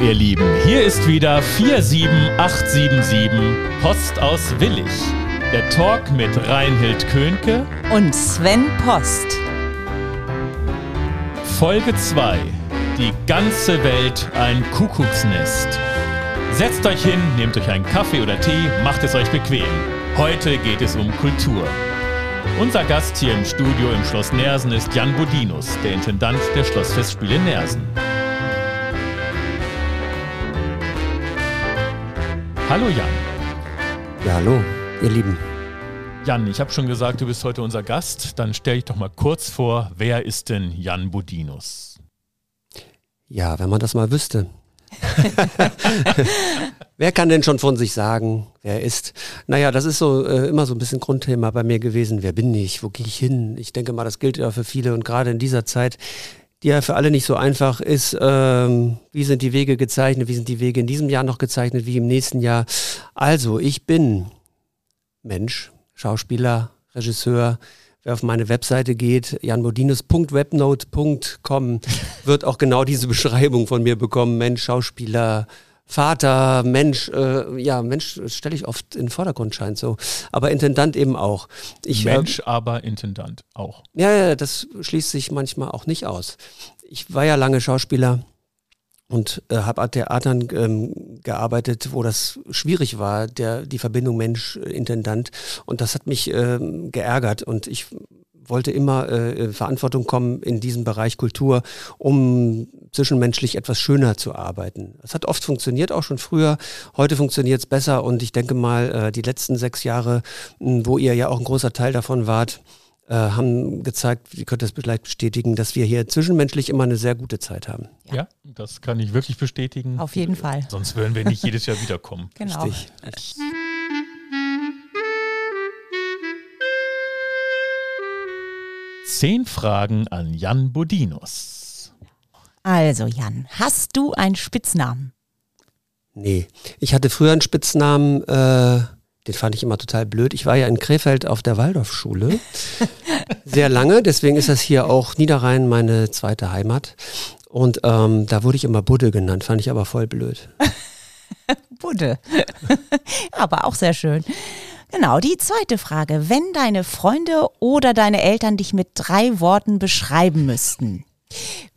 Ihr Lieben, hier ist wieder 47877 Post aus Willig. Der Talk mit Reinhild Könke und Sven Post. Folge 2. Die ganze Welt ein Kuckucksnest. Setzt euch hin, nehmt euch einen Kaffee oder Tee, macht es euch bequem. Heute geht es um Kultur. Unser Gast hier im Studio im Schloss Nersen ist Jan Bodinus, der Intendant der Schlossfestspiele Nersen. Hallo Jan. Ja, hallo, ihr Lieben. Jan, ich habe schon gesagt, du bist heute unser Gast. Dann stell dich doch mal kurz vor, wer ist denn Jan Bodinus? Ja, wenn man das mal wüsste. wer kann denn schon von sich sagen, wer er ist? Naja, das ist so äh, immer so ein bisschen Grundthema bei mir gewesen. Wer bin ich? Wo gehe ich hin? Ich denke mal, das gilt ja für viele und gerade in dieser Zeit die ja für alle nicht so einfach ist. Ähm, wie sind die Wege gezeichnet? Wie sind die Wege in diesem Jahr noch gezeichnet? Wie im nächsten Jahr? Also, ich bin Mensch, Schauspieler, Regisseur. Wer auf meine Webseite geht, janbodinus.webnote.com, wird auch genau diese Beschreibung von mir bekommen. Mensch, Schauspieler, Vater, Mensch, äh, ja, Mensch stelle ich oft in den Vordergrund, scheint so. Aber Intendant eben auch. Ich, äh, Mensch, äh, aber Intendant auch. Ja, ja, das schließt sich manchmal auch nicht aus. Ich war ja lange Schauspieler und äh, habe an Theatern ähm, gearbeitet, wo das schwierig war, der, die Verbindung Mensch-Intendant. Und das hat mich ähm, geärgert und ich wollte immer äh, Verantwortung kommen in diesem Bereich Kultur, um zwischenmenschlich etwas schöner zu arbeiten. Das hat oft funktioniert, auch schon früher. Heute funktioniert es besser und ich denke mal, äh, die letzten sechs Jahre, mh, wo ihr ja auch ein großer Teil davon wart, äh, haben gezeigt, ihr könnt das vielleicht bestätigen, dass wir hier zwischenmenschlich immer eine sehr gute Zeit haben. Ja, ja das kann ich wirklich bestätigen. Auf jeden Fall. Sonst würden wir nicht jedes Jahr wiederkommen. Genau. Richtig. Zehn Fragen an Jan Bodinus. Also Jan, hast du einen Spitznamen? Nee, ich hatte früher einen Spitznamen, äh, den fand ich immer total blöd. Ich war ja in Krefeld auf der Waldorfschule sehr lange, deswegen ist das hier auch Niederrhein meine zweite Heimat. Und ähm, da wurde ich immer Budde genannt, fand ich aber voll blöd. Budde, aber auch sehr schön. Genau, die zweite Frage. Wenn deine Freunde oder deine Eltern dich mit drei Worten beschreiben müssten,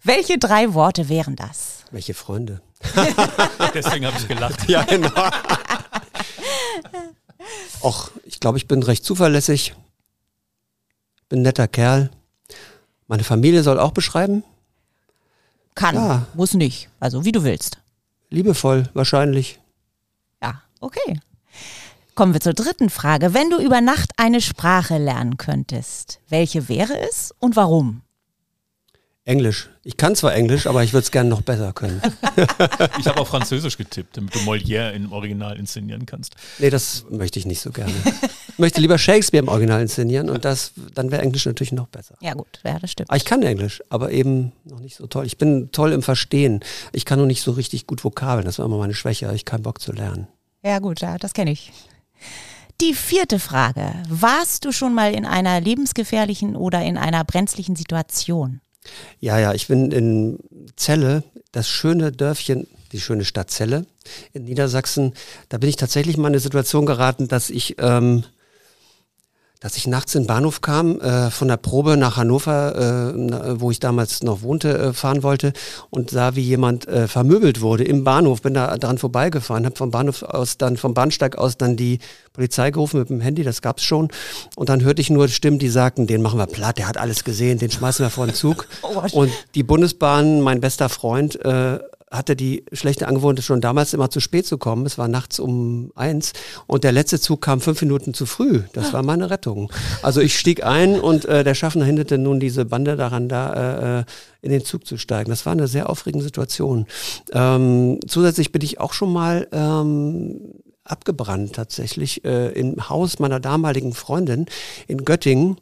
welche drei Worte wären das? Welche Freunde? Deswegen habe ich gelacht. Ja, genau. Och, ich glaube, ich bin recht zuverlässig. Bin ein netter Kerl. Meine Familie soll auch beschreiben? Kann, ja. muss nicht. Also wie du willst. Liebevoll, wahrscheinlich. Ja, okay. Kommen wir zur dritten Frage. Wenn du über Nacht eine Sprache lernen könntest, welche wäre es und warum? Englisch. Ich kann zwar Englisch, aber ich würde es gerne noch besser können. ich habe auf Französisch getippt, damit du Molière im Original inszenieren kannst. Nee, das möchte ich nicht so gerne. Ich möchte lieber Shakespeare im Original inszenieren und das, dann wäre Englisch natürlich noch besser. Ja gut, ja, das stimmt. Aber ich kann Englisch, aber eben noch nicht so toll. Ich bin toll im Verstehen. Ich kann nur nicht so richtig gut Vokabeln. Das war immer meine Schwäche. Ich keinen Bock zu lernen. Ja gut, ja, das kenne ich. Die vierte Frage. Warst du schon mal in einer lebensgefährlichen oder in einer brenzlichen Situation? Ja, ja, ich bin in Celle, das schöne Dörfchen, die schöne Stadt Celle in Niedersachsen. Da bin ich tatsächlich mal in eine Situation geraten, dass ich ähm, dass ich nachts in den Bahnhof kam, äh, von der Probe nach Hannover, äh, wo ich damals noch wohnte, äh, fahren wollte und sah, wie jemand äh, vermöbelt wurde im Bahnhof. Bin da dran vorbeigefahren, habe vom Bahnhof aus dann, vom Bahnsteig aus dann die Polizei gerufen mit dem Handy, das gab's schon. Und dann hörte ich nur Stimmen, die sagten, den machen wir platt, der hat alles gesehen, den schmeißen wir vor den Zug. oh und die Bundesbahn, mein bester Freund, äh, hatte die schlechte Angewohnheit schon damals immer zu spät zu kommen. Es war nachts um eins und der letzte Zug kam fünf Minuten zu früh. Das war meine Rettung. Also ich stieg ein und äh, der Schaffner hinderte nun diese Bande daran, da äh, in den Zug zu steigen. Das war eine sehr aufregende Situation. Ähm, zusätzlich bin ich auch schon mal ähm, abgebrannt tatsächlich äh, im Haus meiner damaligen Freundin in Göttingen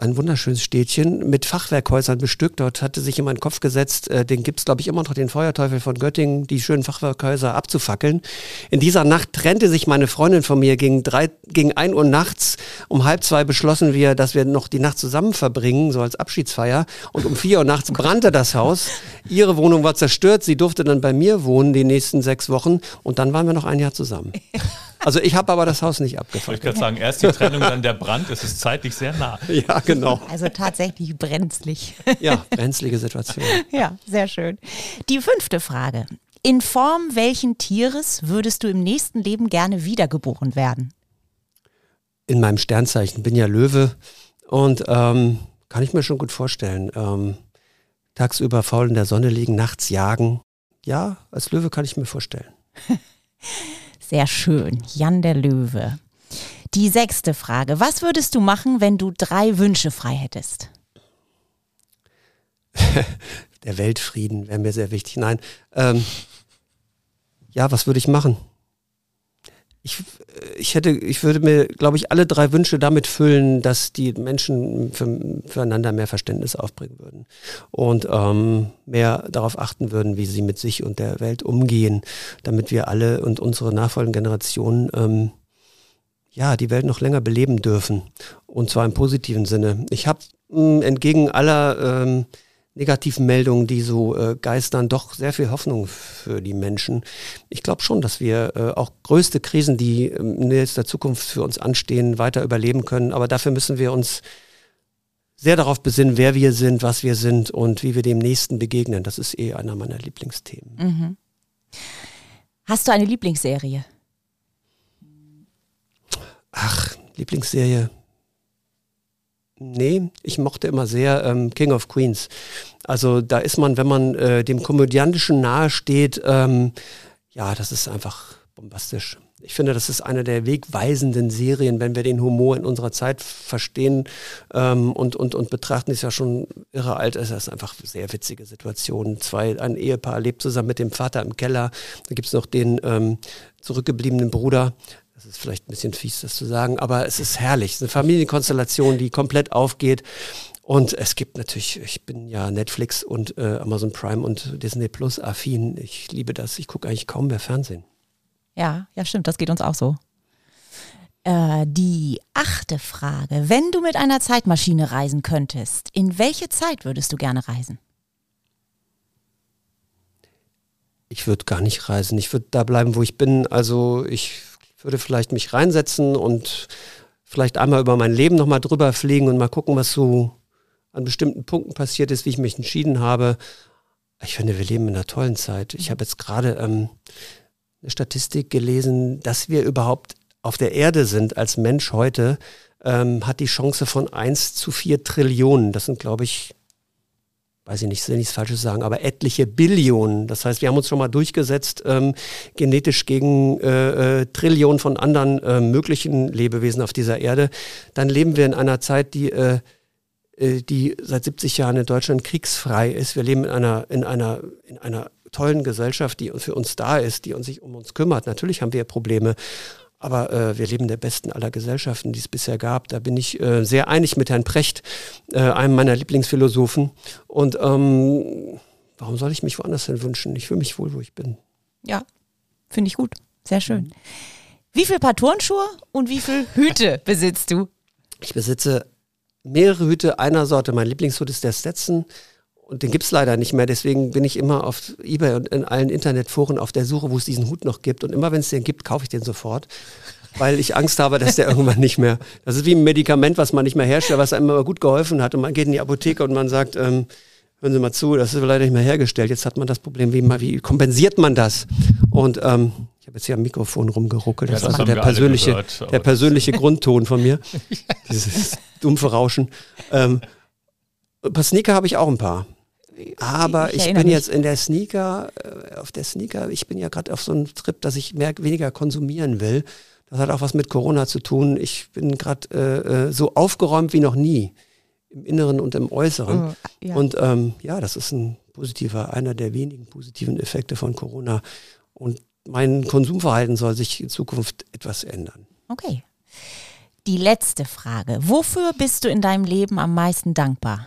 ein wunderschönes Städtchen mit Fachwerkhäusern bestückt. Dort hatte sich meinen Kopf gesetzt, äh, den gibt's glaube ich, immer noch, den Feuerteufel von Göttingen, die schönen Fachwerkhäuser abzufackeln. In dieser Nacht trennte sich meine Freundin von mir gegen, drei, gegen ein Uhr nachts. Um halb zwei beschlossen wir, dass wir noch die Nacht zusammen verbringen, so als Abschiedsfeier. Und um vier Uhr nachts brannte das Haus. Ihre Wohnung war zerstört. Sie durfte dann bei mir wohnen die nächsten sechs Wochen. Und dann waren wir noch ein Jahr zusammen. Also ich habe aber das Haus nicht abgefackelt. Ich kann sagen, erst die Trennung, dann der Brand. Es ist zeitlich sehr nah. Ja, genau. Also tatsächlich brenzlig. Ja, brenzlige Situation. Ja, sehr schön. Die fünfte Frage. In Form welchen Tieres würdest du im nächsten Leben gerne wiedergeboren werden? In meinem Sternzeichen bin ja Löwe und ähm, kann ich mir schon gut vorstellen. Ähm, tagsüber faul in der Sonne liegen, nachts jagen. Ja, als Löwe kann ich mir vorstellen. Sehr schön. Jan der Löwe. Die sechste Frage. Was würdest du machen, wenn du drei Wünsche frei hättest? der Weltfrieden wäre mir sehr wichtig. Nein. Ähm, ja, was würde ich machen? Ich, ich hätte, ich würde mir, glaube ich, alle drei Wünsche damit füllen, dass die Menschen für, füreinander mehr Verständnis aufbringen würden und ähm, mehr darauf achten würden, wie sie mit sich und der Welt umgehen, damit wir alle und unsere nachfolgenden Generationen ähm, ja die Welt noch länger beleben dürfen und zwar im positiven Sinne. Ich habe entgegen aller ähm, negativen Meldungen, die so äh, geistern, doch sehr viel Hoffnung für die Menschen. Ich glaube schon, dass wir äh, auch größte Krisen, die ähm, in der Zukunft für uns anstehen, weiter überleben können. Aber dafür müssen wir uns sehr darauf besinnen, wer wir sind, was wir sind und wie wir dem Nächsten begegnen. Das ist eh einer meiner Lieblingsthemen. Mhm. Hast du eine Lieblingsserie? Ach, Lieblingsserie. Nee, ich mochte immer sehr ähm, King of Queens. Also da ist man, wenn man äh, dem Komödiantischen nahesteht, ähm, ja, das ist einfach bombastisch. Ich finde, das ist eine der wegweisenden Serien, wenn wir den Humor in unserer Zeit verstehen ähm, und, und, und betrachten, ist ja schon irre alt, es ist einfach eine sehr witzige Situation. Zwei, ein Ehepaar lebt zusammen mit dem Vater im Keller, da gibt es noch den ähm, zurückgebliebenen Bruder, das ist vielleicht ein bisschen fies, das zu sagen, aber es ist herrlich. Es ist eine Familienkonstellation, die komplett aufgeht. Und es gibt natürlich, ich bin ja Netflix und äh, Amazon Prime und Disney Plus affin. Ich liebe das. Ich gucke eigentlich kaum mehr Fernsehen. Ja, ja, stimmt. Das geht uns auch so. Äh, die achte Frage. Wenn du mit einer Zeitmaschine reisen könntest, in welche Zeit würdest du gerne reisen? Ich würde gar nicht reisen. Ich würde da bleiben, wo ich bin. Also ich würde vielleicht mich reinsetzen und vielleicht einmal über mein Leben nochmal drüber fliegen und mal gucken, was so an bestimmten Punkten passiert ist, wie ich mich entschieden habe. Ich finde, wir leben in einer tollen Zeit. Ich habe jetzt gerade ähm, eine Statistik gelesen, dass wir überhaupt auf der Erde sind als Mensch heute, ähm, hat die Chance von 1 zu 4 Trillionen. Das sind, glaube ich, weiß ich nicht, will nichts Falsches sagen, aber etliche Billionen. Das heißt, wir haben uns schon mal durchgesetzt, ähm, genetisch gegen äh, äh, Trillionen von anderen äh, möglichen Lebewesen auf dieser Erde. Dann leben wir in einer Zeit, die, äh, äh die seit 70 Jahren in Deutschland kriegsfrei ist. Wir leben in einer, in einer, in einer tollen Gesellschaft, die für uns da ist, die uns sich um uns kümmert. Natürlich haben wir Probleme, aber äh, wir leben der besten aller Gesellschaften, die es bisher gab. Da bin ich äh, sehr einig mit Herrn Precht, äh, einem meiner Lieblingsphilosophen. Und ähm, warum soll ich mich woanders hin wünschen? Ich fühle mich wohl, wo ich bin. Ja, finde ich gut. Sehr schön. Mhm. Wie viel Paar Turnschuhe und wie viel Hüte besitzt du? Ich besitze mehrere Hüte einer Sorte. Mein Lieblingshut ist der Stetson und den gibt es leider nicht mehr. Deswegen bin ich immer auf Ebay und in allen Internetforen auf der Suche, wo es diesen Hut noch gibt. Und immer wenn es den gibt, kaufe ich den sofort. Weil ich Angst habe, dass der irgendwann nicht mehr. Das ist wie ein Medikament, was man nicht mehr herstellt, was einem immer gut geholfen hat. Und man geht in die Apotheke und man sagt, ähm, hören Sie mal zu, das ist leider nicht mehr hergestellt. Jetzt hat man das Problem, wie, wie kompensiert man das? Und ähm, ich habe jetzt hier am Mikrofon rumgeruckelt. Das, ja, das war der persönliche, gehört, der persönliche Grundton von mir. Dieses dumpfe Rauschen. Ähm, ein paar Sneaker habe ich auch ein paar. Aber ich, ich bin mich. jetzt in der Sneaker, äh, auf der Sneaker, ich bin ja gerade auf so einem Trip, dass ich mehr, weniger konsumieren will. Das hat auch was mit Corona zu tun. Ich bin gerade äh, äh, so aufgeräumt wie noch nie. Im Inneren und im Äußeren. Oh, ja. Und ähm, ja, das ist ein positiver, einer der wenigen positiven Effekte von Corona. Und mein Konsumverhalten soll sich in Zukunft etwas ändern. Okay. Die letzte Frage. Wofür bist du in deinem Leben am meisten dankbar?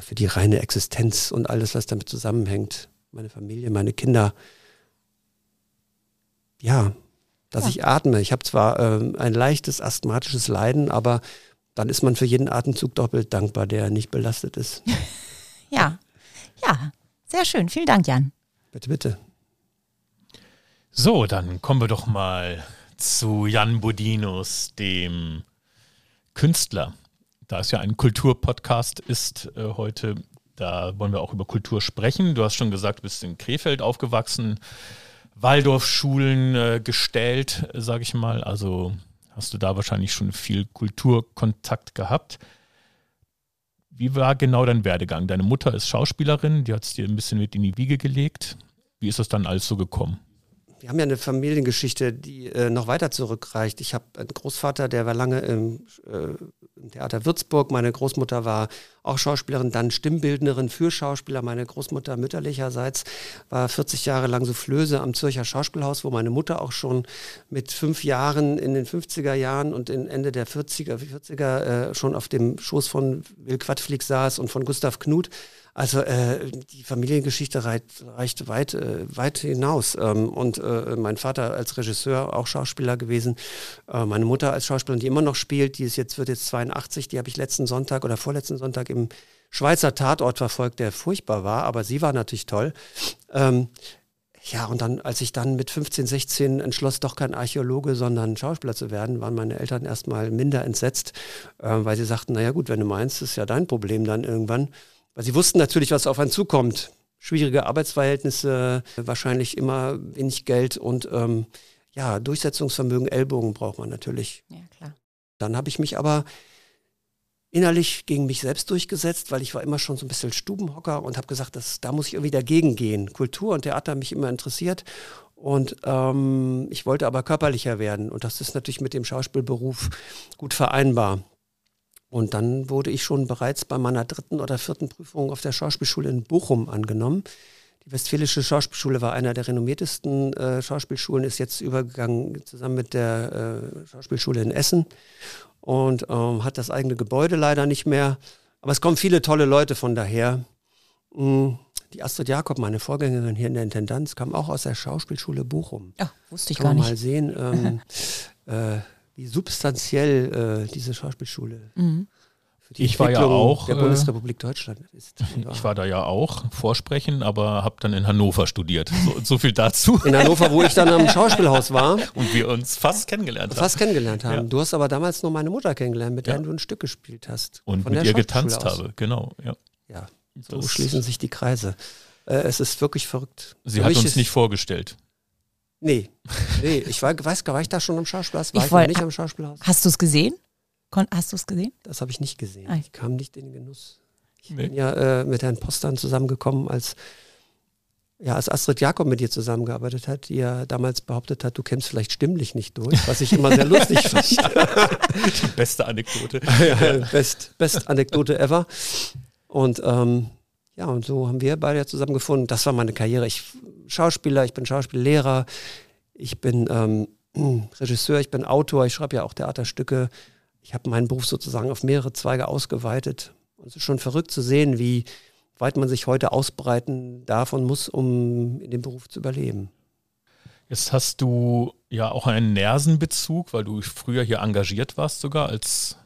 Für die reine Existenz und alles, was damit zusammenhängt. Meine Familie, meine Kinder. Ja, dass ja. ich atme. Ich habe zwar ähm, ein leichtes asthmatisches Leiden, aber dann ist man für jeden Atemzug doppelt dankbar, der nicht belastet ist. ja, ja, sehr schön. Vielen Dank, Jan. Bitte, bitte. So, dann kommen wir doch mal zu Jan Bodinus, dem Künstler. Da es ja ein Kulturpodcast ist äh, heute, da wollen wir auch über Kultur sprechen. Du hast schon gesagt, du bist in Krefeld aufgewachsen, Waldorfschulen äh, gestellt, sage ich mal. Also hast du da wahrscheinlich schon viel Kulturkontakt gehabt. Wie war genau dein Werdegang? Deine Mutter ist Schauspielerin, die hat es dir ein bisschen mit in die Wiege gelegt. Wie ist das dann alles so gekommen? Wir haben ja eine Familiengeschichte, die äh, noch weiter zurückreicht. Ich habe einen Großvater, der war lange im, äh, im, Theater Würzburg. Meine Großmutter war auch Schauspielerin, dann Stimmbildnerin für Schauspieler. Meine Großmutter mütterlicherseits war 40 Jahre lang Soufflöse am Zürcher Schauspielhaus, wo meine Mutter auch schon mit fünf Jahren in den 50er Jahren und Ende der 40er, 40er äh, schon auf dem Schoß von Will Quadflieg saß und von Gustav Knuth. Also äh, die Familiengeschichte reicht, reicht weit, äh, weit hinaus. Ähm, und äh, mein Vater als Regisseur, auch Schauspieler gewesen. Äh, meine Mutter als Schauspielerin, die immer noch spielt, die ist jetzt, wird jetzt 82, die habe ich letzten Sonntag oder vorletzten Sonntag im Schweizer Tatort verfolgt, der furchtbar war, aber sie war natürlich toll. Ähm, ja, und dann, als ich dann mit 15, 16 entschloss, doch kein Archäologe, sondern Schauspieler zu werden, waren meine Eltern erstmal minder entsetzt, äh, weil sie sagten, naja gut, wenn du meinst, ist ja dein Problem dann irgendwann. Weil sie wussten natürlich, was auf einen zukommt. Schwierige Arbeitsverhältnisse, wahrscheinlich immer wenig Geld und ähm, ja, Durchsetzungsvermögen, Ellbogen braucht man natürlich. Ja, klar. Dann habe ich mich aber innerlich gegen mich selbst durchgesetzt, weil ich war immer schon so ein bisschen Stubenhocker und habe gesagt, dass, da muss ich irgendwie dagegen gehen. Kultur und Theater haben mich immer interessiert und ähm, ich wollte aber körperlicher werden und das ist natürlich mit dem Schauspielberuf gut vereinbar. Und dann wurde ich schon bereits bei meiner dritten oder vierten Prüfung auf der Schauspielschule in Bochum angenommen. Die Westfälische Schauspielschule war einer der renommiertesten äh, Schauspielschulen, ist jetzt übergegangen zusammen mit der äh, Schauspielschule in Essen und ähm, hat das eigene Gebäude leider nicht mehr. Aber es kommen viele tolle Leute von daher. Mhm. Die Astrid Jakob, meine Vorgängerin hier in der Intendanz, kam auch aus der Schauspielschule Bochum. Ja, wusste ich Kann gar nicht. mal sehen. Ähm, äh, wie substanziell äh, diese Schauspielschule mhm. für die ich war ja auch der Bundesrepublik Deutschland ist. Ich war da ja auch vorsprechen, aber habe dann in Hannover studiert. So, so, viel dazu. In Hannover, wo ich dann am Schauspielhaus war. Und wir uns fast kennengelernt haben. Fast kennengelernt haben. Ja. Du hast aber damals nur meine Mutter kennengelernt, mit der ja. du ein Stück gespielt hast. Und mit ihr getanzt aus. habe, genau. Ja, ja. so das schließen sich die Kreise. Äh, es ist wirklich verrückt. Sie Für hat uns nicht vorgestellt. Nee, nee, ich war, weiß gar, war ich da schon am Schauspielhaus? War ich, ich wollt, nicht am Schauspielhaus? Hast du es gesehen? hast du es gesehen? Das habe ich nicht gesehen. Ah. Ich kam nicht in den Genuss. Ich nee. bin ja äh, mit Herrn Postern zusammengekommen, als, ja, als Astrid Jakob mit dir zusammengearbeitet hat, die ja damals behauptet hat, du kämpfst vielleicht stimmlich nicht durch, was ich immer sehr lustig fand. Die beste Anekdote. ja, best, best Anekdote ever. Und ähm, ja, und so haben wir beide zusammengefunden. Das war meine Karriere. Ich Schauspieler, ich bin Schauspiellehrer, ich bin ähm, Regisseur, ich bin Autor, ich schreibe ja auch Theaterstücke. Ich habe meinen Beruf sozusagen auf mehrere Zweige ausgeweitet. Und es ist schon verrückt zu sehen, wie weit man sich heute ausbreiten darf und muss, um in dem Beruf zu überleben. Jetzt hast du ja auch einen Nersenbezug, weil du früher hier engagiert warst, sogar als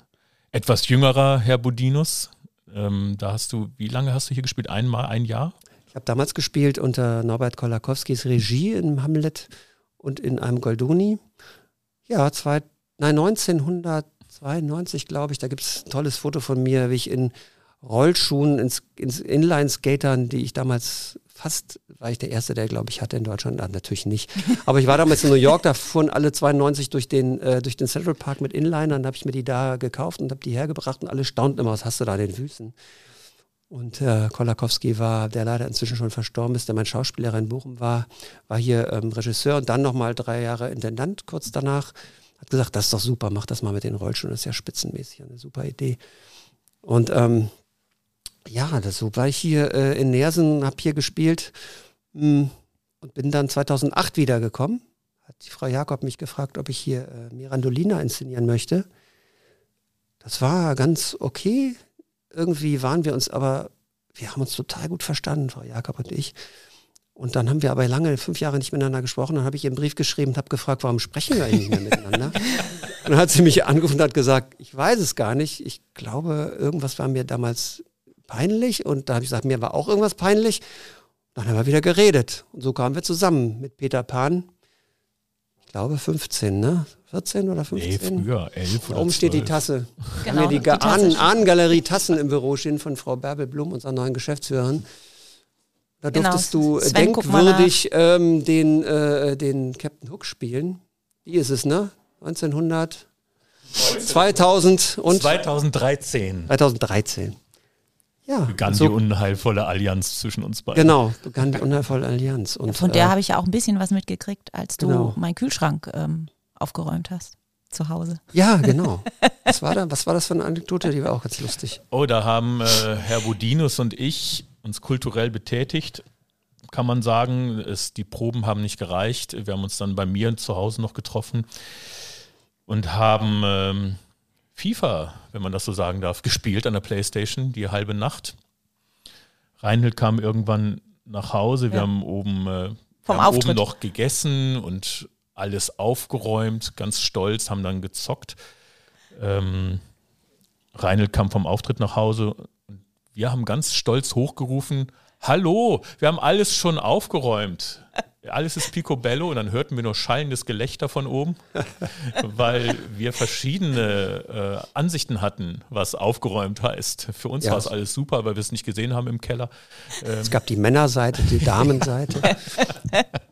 etwas jüngerer Herr Budinus. Ähm, da hast du, wie lange hast du hier gespielt? Einmal, ein Jahr? Ich habe damals gespielt unter Norbert Kolakowskis Regie in Hamlet und in einem Goldoni. Ja, zwei, nein, 1992, glaube ich, da gibt es ein tolles Foto von mir, wie ich in Rollschuhen, ins, ins Inline-Skatern, die ich damals fast, war ich der Erste, der, glaube ich, hatte in Deutschland. Ah, natürlich nicht. Aber ich war damals in New York, da fuhren alle 92 durch den, äh, durch den Central Park mit Inlinern. Habe ich mir die da gekauft und habe die hergebracht und alle staunten immer, was hast du da in den Füßen? Und äh, Kolakowski war, der leider inzwischen schon verstorben ist, der mein Schauspiellehrer in Bochum war, war hier ähm, Regisseur und dann nochmal drei Jahre Intendant kurz danach. Hat gesagt, das ist doch super, mach das mal mit den Rollschuhen, das ist ja spitzenmäßig, eine super Idee. Und ähm, ja, das so war ich hier äh, in Nersen, habe hier gespielt mh, hm, und bin dann 2008 wiedergekommen hat die Frau Jakob mich gefragt, ob ich hier äh, Mirandolina inszenieren möchte. Das war ganz okay. Irgendwie waren wir uns aber, wir haben uns total gut verstanden, Frau Jakob und ich. Und dann haben wir aber lange, fünf Jahre nicht miteinander gesprochen. Dann habe ich ihr einen Brief geschrieben und habe gefragt, warum sprechen wir eigentlich nicht mehr miteinander? und dann hat sie mich angerufen und hat gesagt, ich weiß es gar nicht. Ich glaube, irgendwas war mir damals peinlich. Und da habe ich gesagt, mir war auch irgendwas peinlich. Dann haben wir wieder geredet. Und so kamen wir zusammen mit Peter Pan. Ich glaube 15, ne? 14 oder 15? Nee, früher, 11 oder Oben steht die Tasse. Genau, haben wir die, die Tasse. Ahnengalerie Tassen im Büro stehen von Frau Bärbel Blum, unserer neuen Geschäftsführerin. Da Genau, durftest du äh, Sven, denkwürdig ähm, den, äh, den Captain Hook spielen. Wie ist es, ne? 1900, 2000 und 2013 2013. Ja, begann so, die unheilvolle Allianz zwischen uns beiden. genau, begann die unheilvolle Allianz. Und, Von der äh, habe ich ja auch ein bisschen was mitgekriegt, als du Genau. meinen Kühlschrank ähm, aufgeräumt hast. Zu Hause. Ja, genau. Was war, da, was war das für eine Anekdote? Die war auch ganz lustig. Oh, da haben äh, Herr Budinus und ich uns kulturell betätigt. Kann man sagen, es, die Proben haben nicht gereicht. Wir haben uns dann bei mir zu Hause noch getroffen und haben ähm, FIFA, wenn man das so sagen darf, gespielt an der Playstation die halbe Nacht. Reinhild kam irgendwann nach Hause. Wir Ja. haben oben, äh, Vom haben oben noch gegessen und alles aufgeräumt, ganz stolz, haben dann gezockt. Ähm, Reinhold kam vom Auftritt nach Hause und wir haben ganz stolz hochgerufen, hallo, wir haben alles schon aufgeräumt. Alles ist picobello und dann hörten wir nur schallendes Gelächter von oben, weil wir verschiedene äh, Ansichten hatten, was aufgeräumt heißt. Für uns Ja. war es alles super, weil wir es nicht gesehen haben im Keller. Es gab die Männerseite, die Damenseite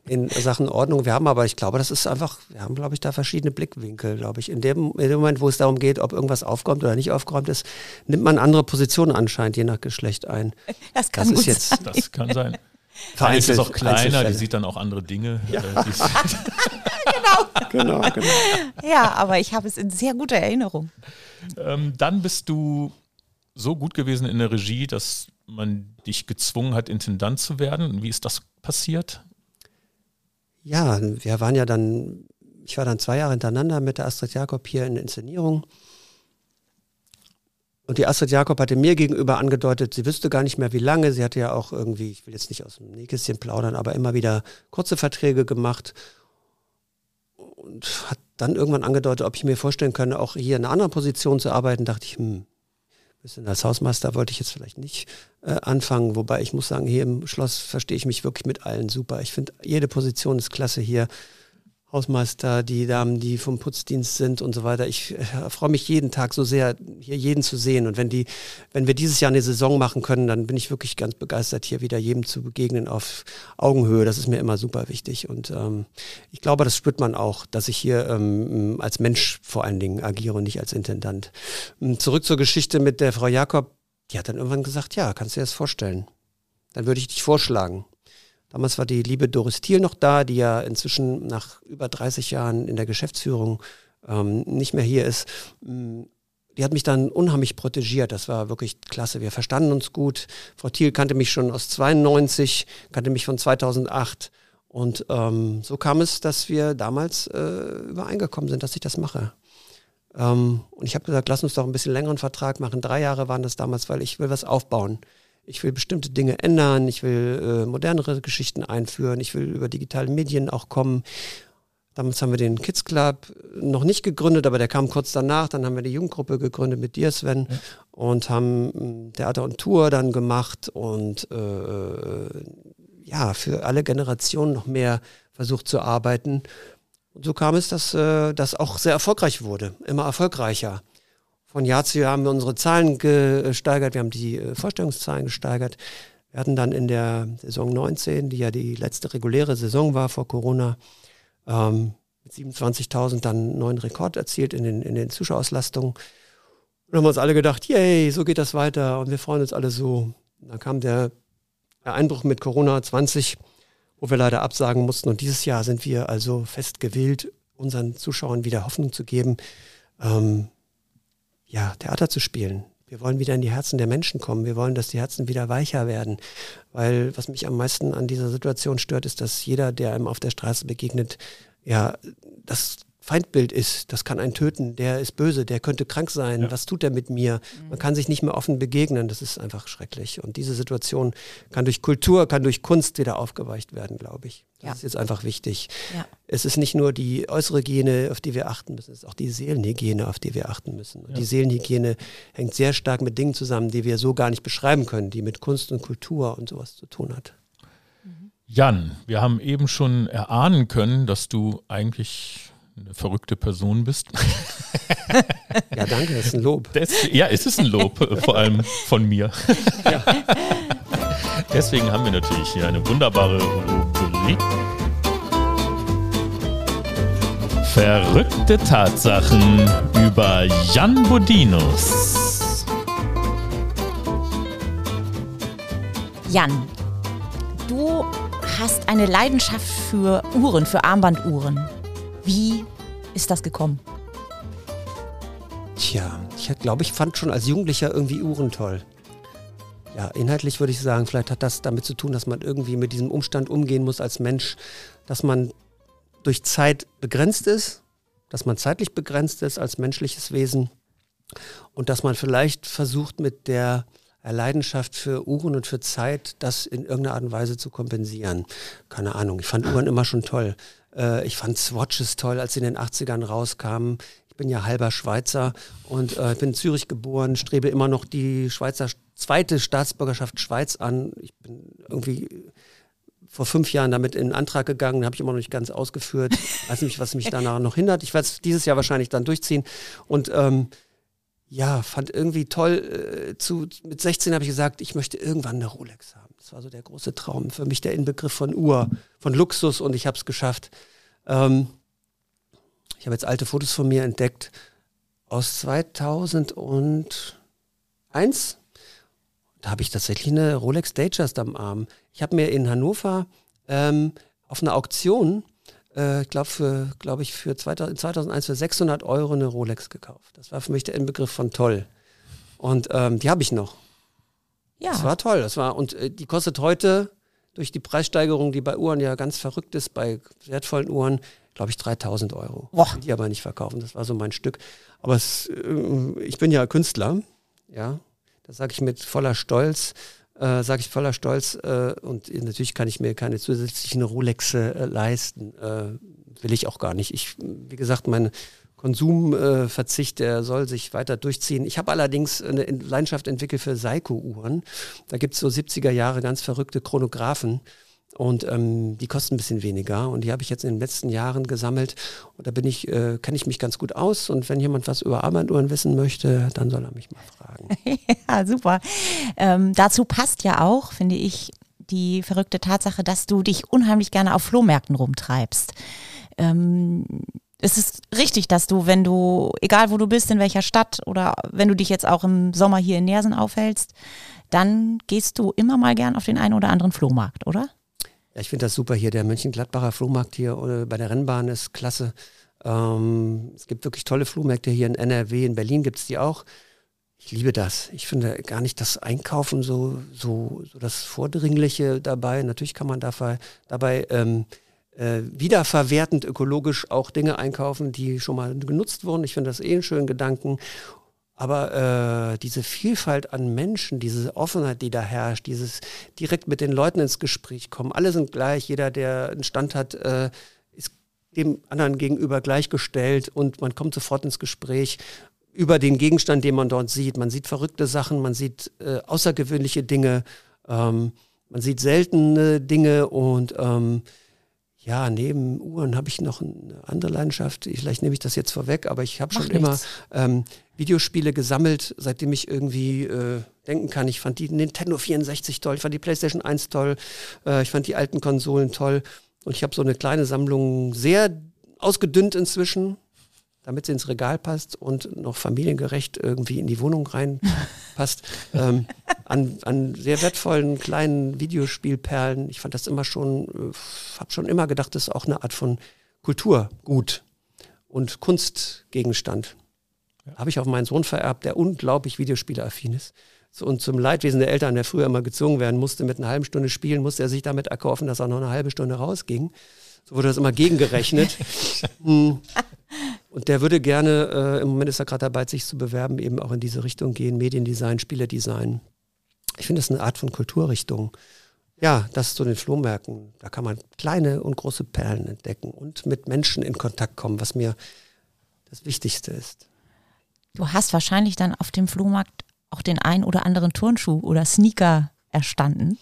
in Sachen Ordnung. Wir haben aber, ich glaube, das ist einfach, wir haben, glaube ich, da verschiedene Blickwinkel, glaube ich. In dem, in dem Moment, wo es darum geht, ob irgendwas aufgeräumt oder nicht aufgeräumt ist, nimmt man andere Positionen anscheinend, je nach Geschlecht ein. Das kann Das gut ist jetzt sein. Das kann sein. Vereinzelt- ist auch kleiner, die sieht dann auch andere Dinge. Äh, die ist- Genau, genau. Ja, aber ich habe es in sehr guter Erinnerung. Ähm, dann bist du so gut gewesen in der Regie, dass man dich gezwungen hat, Intendant zu werden. Wie ist das passiert? Ja, wir waren ja dann, ich war dann zwei Jahre hintereinander mit der Astrid Jakob hier in der Inszenierung. Und die Astrid Jakob hatte mir gegenüber angedeutet, sie wüsste gar nicht mehr, wie lange. Sie hatte ja auch irgendwie, ich will jetzt nicht aus dem Nähkästchen plaudern, aber immer wieder kurze Verträge gemacht. Und hat dann irgendwann angedeutet, ob ich mir vorstellen könne, auch hier in einer anderen Position zu arbeiten. Dachte ich, hm, bisschen als Hausmeister wollte ich jetzt vielleicht nicht äh, anfangen. Wobei ich muss sagen, hier im Schloss verstehe ich mich wirklich mit allen super. Ich finde, jede Position ist klasse hier. Hausmeister, die Damen, die vom Putzdienst sind und so weiter. Ich äh, freue mich jeden Tag so sehr, hier jeden zu sehen. Und wenn die, wenn wir dieses Jahr eine Saison machen können, dann bin ich wirklich ganz begeistert, hier wieder jedem zu begegnen auf Augenhöhe. Das ist mir immer super wichtig. Und ähm, ich glaube, das spürt man auch, dass ich hier ähm, als Mensch vor allen Dingen agiere und nicht als Intendant. Ähm, Zurück zur Geschichte mit der Frau Jakob. Die hat dann irgendwann gesagt, ja, kannst du dir das vorstellen? Dann würde ich dich vorschlagen. Damals war die liebe Doris Thiel noch da, die ja inzwischen nach über 30 Jahren in der Geschäftsführung ähm, nicht mehr hier ist. Mm, Die hat mich dann unheimlich protegiert. Das war wirklich klasse. Wir verstanden uns gut. Frau Thiel kannte mich schon aus 92, kannte mich von 2008. Und ähm, so kam es, dass wir damals äh, übereingekommen sind, dass ich das mache. Ähm, und ich habe gesagt, lass uns doch ein bisschen längeren Vertrag machen. Drei Jahre waren das damals, weil ich will was aufbauen. Ich will bestimmte Dinge ändern, ich will äh, modernere Geschichten einführen, ich will über digitale Medien auch kommen. Damals haben wir den Kids Club noch nicht gegründet, aber der kam kurz danach. Dann haben wir die Jugendgruppe gegründet mit dir, Sven, und haben mh, Theater und Tour dann gemacht und äh, ja, für alle Generationen noch mehr versucht zu arbeiten. Und so kam es, dass äh, das auch sehr erfolgreich wurde, immer erfolgreicher. Von Jahr zu Jahr haben wir unsere Zahlen gesteigert, wir haben die äh, Vorstellungszahlen gesteigert. Wir hatten dann in der Saison 19, die ja die letzte reguläre Saison war vor Corona, ähm, mit 27.000 dann einen neuen Rekord erzielt in den, in den Zuschauerauslastungen. Und haben uns alle gedacht, yay, so geht das weiter und wir freuen uns alle so. Dann kam der Einbruch mit Corona 20, wo wir leider absagen mussten. Und dieses Jahr sind wir also fest gewillt, unseren Zuschauern wieder Hoffnung zu geben, ähm, ja, Theater zu spielen. Wir wollen wieder in die Herzen der Menschen kommen. Wir wollen, dass die Herzen wieder weicher werden. Weil was mich am meisten an dieser Situation stört, ist, dass jeder, der einem auf der Straße begegnet, ja, das Feindbild ist, das kann einen töten, der ist böse, der könnte krank sein, ja. was tut er mit mir? Man kann sich nicht mehr offen begegnen, das ist einfach schrecklich. Und diese Situation kann durch Kultur, kann durch Kunst wieder aufgeweicht werden, glaube ich. Das ja. ist jetzt einfach wichtig. Ja. Es ist nicht nur die äußere Hygiene, auf die wir achten müssen, es ist auch die Seelenhygiene, auf die wir achten müssen. Und die Seelenhygiene hängt sehr stark mit Dingen zusammen, die wir so gar nicht beschreiben können, die mit Kunst und Kultur und sowas zu tun hat. Jan, wir haben eben schon erahnen können, dass du eigentlich eine verrückte Person bist. Ja, danke, das ist ein Lob. Das, ja, es ist ein Lob, vor allem von mir. Ja. Deswegen haben wir natürlich hier eine wunderbare Rubrik. Verrückte Tatsachen über Jan Bodinus. Jan, du hast eine Leidenschaft für Uhren, für Armbanduhren. Wie ist das gekommen? Tja, ich glaube, ich fand schon als Jugendlicher irgendwie Uhren toll. Ja, inhaltlich würde ich sagen, vielleicht hat das damit zu tun, dass man irgendwie mit diesem Umstand umgehen muss als Mensch, dass man durch Zeit begrenzt ist, dass man zeitlich begrenzt ist als menschliches Wesen und dass man vielleicht versucht mit der Leidenschaft für Uhren und für Zeit, das in irgendeiner Art und Weise zu kompensieren. Keine Ahnung, ich fand Uhren immer schon toll. Äh, ich fand Swatches toll, als sie in den 80ern rauskamen. Ich bin ja halber Schweizer und äh, bin in Zürich geboren, strebe immer noch die Schweizer zweite Staatsbürgerschaft Schweiz an. Ich bin irgendwie vor fünf Jahren damit in Antrag gegangen, habe ich immer noch nicht ganz ausgeführt. Weiß nicht, was mich danach noch hindert. Ich werde es dieses Jahr wahrscheinlich dann durchziehen. Und ähm, ja, fand irgendwie toll. Äh, zu, mit 16 habe ich gesagt, ich möchte irgendwann eine Rolex haben. Das war so der große Traum. Für mich der Inbegriff von Uhr, von Luxus und ich habe es geschafft. Ähm, ich habe jetzt alte Fotos von mir entdeckt aus 2001. Da habe ich tatsächlich eine Rolex Datejust am Arm. Ich habe mir in Hannover ähm, auf einer Auktion, äh, glaube für, glaube ich für 2000, 2001 für 600 Euro eine Rolex gekauft. Das war für mich der Inbegriff von toll. Und ähm, die habe ich noch. Ja. Das war toll. Das war, und äh, die kostet heute durch die Preissteigerung, die bei Uhren ja ganz verrückt ist, bei wertvollen Uhren, glaube ich, 3000 Euro. Boah. Die aber nicht verkaufen. Das war so mein Stück. Aber es, äh, ich bin ja Künstler, ja. Das sage ich mit voller Stolz. Äh, sage ich voller Stolz. Äh, und natürlich kann ich mir keine zusätzlichen Rolex äh, leisten. Äh, will ich auch gar nicht. Ich, wie gesagt, meine Konsumverzicht, der soll sich weiter durchziehen. Ich habe allerdings eine Leidenschaft entwickelt für Seiko-Uhren. Da gibt es so 70er Jahre ganz verrückte Chronographen. Und ähm, die kosten ein bisschen weniger. Und die habe ich jetzt in den letzten Jahren gesammelt. Und da bin ich, äh, kenne ich mich ganz gut aus. Und wenn jemand was über Armbanduhren wissen möchte, dann soll er mich mal fragen. ja, super. Ähm, dazu passt ja auch, finde ich, die verrückte Tatsache, dass du dich unheimlich gerne auf Flohmärkten rumtreibst. Ähm, es ist richtig, dass du, wenn du, egal wo du bist, in welcher Stadt oder wenn du dich jetzt auch im Sommer hier in Nersen aufhältst, dann gehst du immer mal gern auf den einen oder anderen Flohmarkt, oder? Ja, ich finde das super hier. Der Mönchengladbacher Flohmarkt hier äh, bei der Rennbahn ist klasse. Ähm, es gibt wirklich tolle Flohmärkte hier in NRW, in Berlin gibt es die auch. Ich liebe das. Ich finde gar nicht das Einkaufen so, so, so das Vordringliche dabei. Natürlich kann man dabei, dabei ähm, äh, wiederverwertend ökologisch auch Dinge einkaufen, die schon mal genutzt wurden. Ich finde das eh einen schönen Gedanken. Aber äh, diese Vielfalt an Menschen, diese Offenheit, die da herrscht, dieses direkt mit den Leuten ins Gespräch kommen, alle sind gleich, jeder, der einen Stand hat, äh, ist dem anderen gegenüber gleichgestellt und man kommt sofort ins Gespräch über den Gegenstand, den man dort sieht. Man sieht verrückte Sachen, man sieht äh, außergewöhnliche Dinge, ähm, man sieht seltene Dinge und ähm, ja, neben Uhren habe ich noch eine andere Leidenschaft. Vielleicht nehme ich das jetzt vorweg, aber ich habe schon nichts. immer ähm, Videospiele gesammelt, seitdem ich irgendwie äh, denken kann. Ich fand die Nintendo 64 toll, ich fand die PlayStation 1 toll, äh, ich fand die alten Konsolen toll. Und ich habe so eine kleine Sammlung, sehr ausgedünnt inzwischen, damit sie ins Regal passt und noch familiengerecht irgendwie in die Wohnung reinpasst, ähm, an, an sehr wertvollen kleinen Videospielperlen. Ich fand das immer schon, äh, habe schon immer gedacht, das ist auch eine Art von Kulturgut und Kunstgegenstand. Ja. Habe ich auf meinen Sohn vererbt, der unglaublich Videospieleaffin ist. und zum Leidwesen der Eltern, der früher immer gezwungen werden musste, mit einer halben Stunde spielen, musste er sich damit erkaufen, dass er noch eine halbe Stunde rausging. So wurde das immer gegengerechnet. Hm. Und der würde gerne, äh, im Moment ist er gerade dabei, sich zu bewerben, eben auch in diese Richtung gehen, Mediendesign, Spieledesign. Ich finde das eine Art von Kulturrichtung. Ja, das zu den Flohmärkten. Da kann man kleine und große Perlen entdecken und mit Menschen in Kontakt kommen, was mir das Wichtigste ist. Du hast wahrscheinlich dann auf dem Flohmarkt auch den ein oder anderen Turnschuh oder Sneaker erstanden.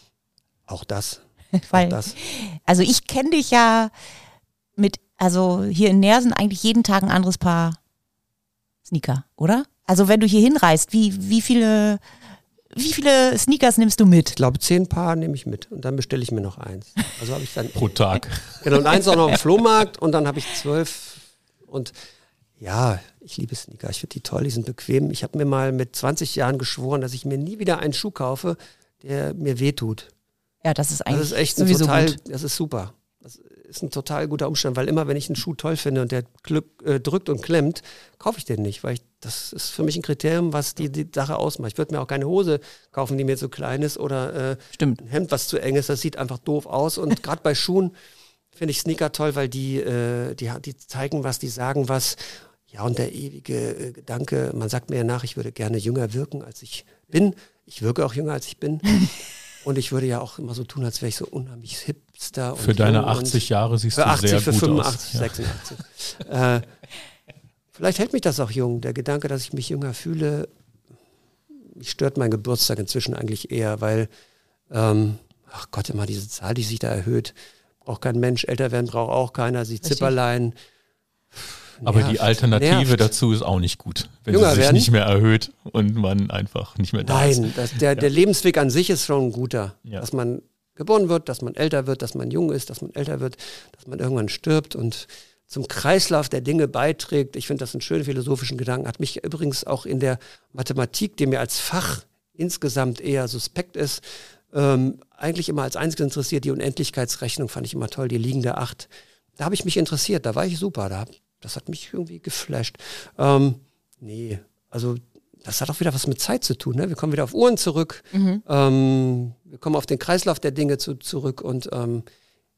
Auch das. Weil, auch das. Also ich kenne dich ja mit, also hier in Nersen eigentlich jeden Tag ein anderes Paar Sneaker, oder? Also wenn du hier hinreist, wie, wie viele wie viele Sneakers nimmst du mit? Ich glaube, zehn Paar nehme ich mit und dann bestelle ich mir noch eins. Also habe ich dann pro Tag. Genau und eins auch noch im Flohmarkt und dann habe ich zwölf und ja, ich liebe Sneaker. Ich finde die toll, die sind bequem. Ich habe mir mal mit 20 Jahren geschworen, dass ich mir nie wieder einen Schuh kaufe, der mir wehtut. Ja, das ist eigentlich das ist echt sowieso total, gut. das ist super. Das ist ein total guter Umstand, weil immer, wenn ich einen Schuh toll finde und der Glück, äh, drückt und klemmt, kaufe ich den nicht, weil ich, das ist für mich ein Kriterium, was die, die Sache ausmacht. Ich würde mir auch keine Hose kaufen, die mir zu klein ist oder äh, Stimmt. ein Hemd, was zu eng ist. Das sieht einfach doof aus. Und gerade bei Schuhen finde ich Sneaker toll, weil die, äh, die, die zeigen was, die sagen was. Ja, und der ewige äh, Gedanke, man sagt mir ja nach, ich würde gerne jünger wirken, als ich bin. Ich wirke auch jünger, als ich bin. und ich würde ja auch immer so tun, als wäre ich so unheimlich hipster. Für deine jung 80 Jahre siehst für du 80, sehr für gut 85, aus. Ja. 86. äh, vielleicht hält mich das auch jung. Der Gedanke, dass ich mich jünger fühle, mich stört mein Geburtstag inzwischen eigentlich eher, weil, ähm, ach Gott, immer diese Zahl, die sich da erhöht. Braucht kein Mensch, älter werden braucht auch keiner, sie Richtig. Aber die Nervt, Alternative nervt. dazu ist auch nicht gut, wenn Jünger sie sich werden? nicht mehr erhöht und man einfach nicht mehr da ist. Nein, der, der Lebensweg an sich ist schon ein guter. Ja. Dass man geboren wird, dass man älter wird, dass man jung ist, dass man älter wird, dass man irgendwann stirbt und zum Kreislauf der Dinge beiträgt. Ich finde das einen schönen philosophischen Gedanken. Hat mich übrigens auch in der Mathematik, die mir als Fach insgesamt eher suspekt ist, ähm, eigentlich immer als einziges interessiert. Die Unendlichkeitsrechnung fand ich immer toll, die liegende Acht. Da habe ich mich interessiert, da war ich super. Da, das hat mich irgendwie geflasht. Ähm, nee, also das hat auch wieder was mit Zeit zu tun. Ne? Wir kommen wieder auf Uhren zurück. Ähm, wir kommen auf den Kreislauf der Dinge zu, zurück. Und ähm,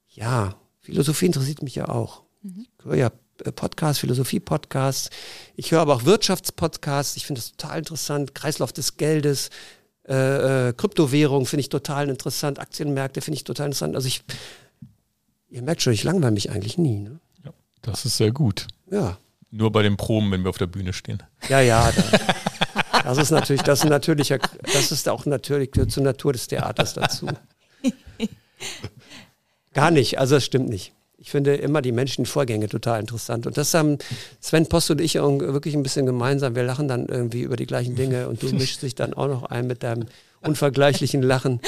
ja, Philosophie interessiert mich ja auch. Ich höre ja äh, Podcasts, Philosophie-Podcasts. Ich höre aber auch Wirtschaftspodcasts. Ich finde das total interessant. Kreislauf des Geldes, äh, äh, Kryptowährung finde ich total interessant. Aktienmärkte finde ich total interessant. Also ich, ihr merkt schon, ich langweile mich eigentlich nie. Ne? Das ist sehr gut. Ja. Nur bei den Proben, wenn wir auf der Bühne stehen. Ja, ja. Da, das ist natürlich, das ist ein natürlicher, das ist auch natürlich gehört zur Natur des Theaters dazu. Gar nicht, also das stimmt nicht. Ich finde immer die menschlichen Vorgänge total interessant. Und das haben Sven Post und ich wirklich ein bisschen gemeinsam. Wir lachen dann irgendwie über die gleichen Dinge und du mischst dich dann auch noch ein mit deinem unvergleichlichen Lachen.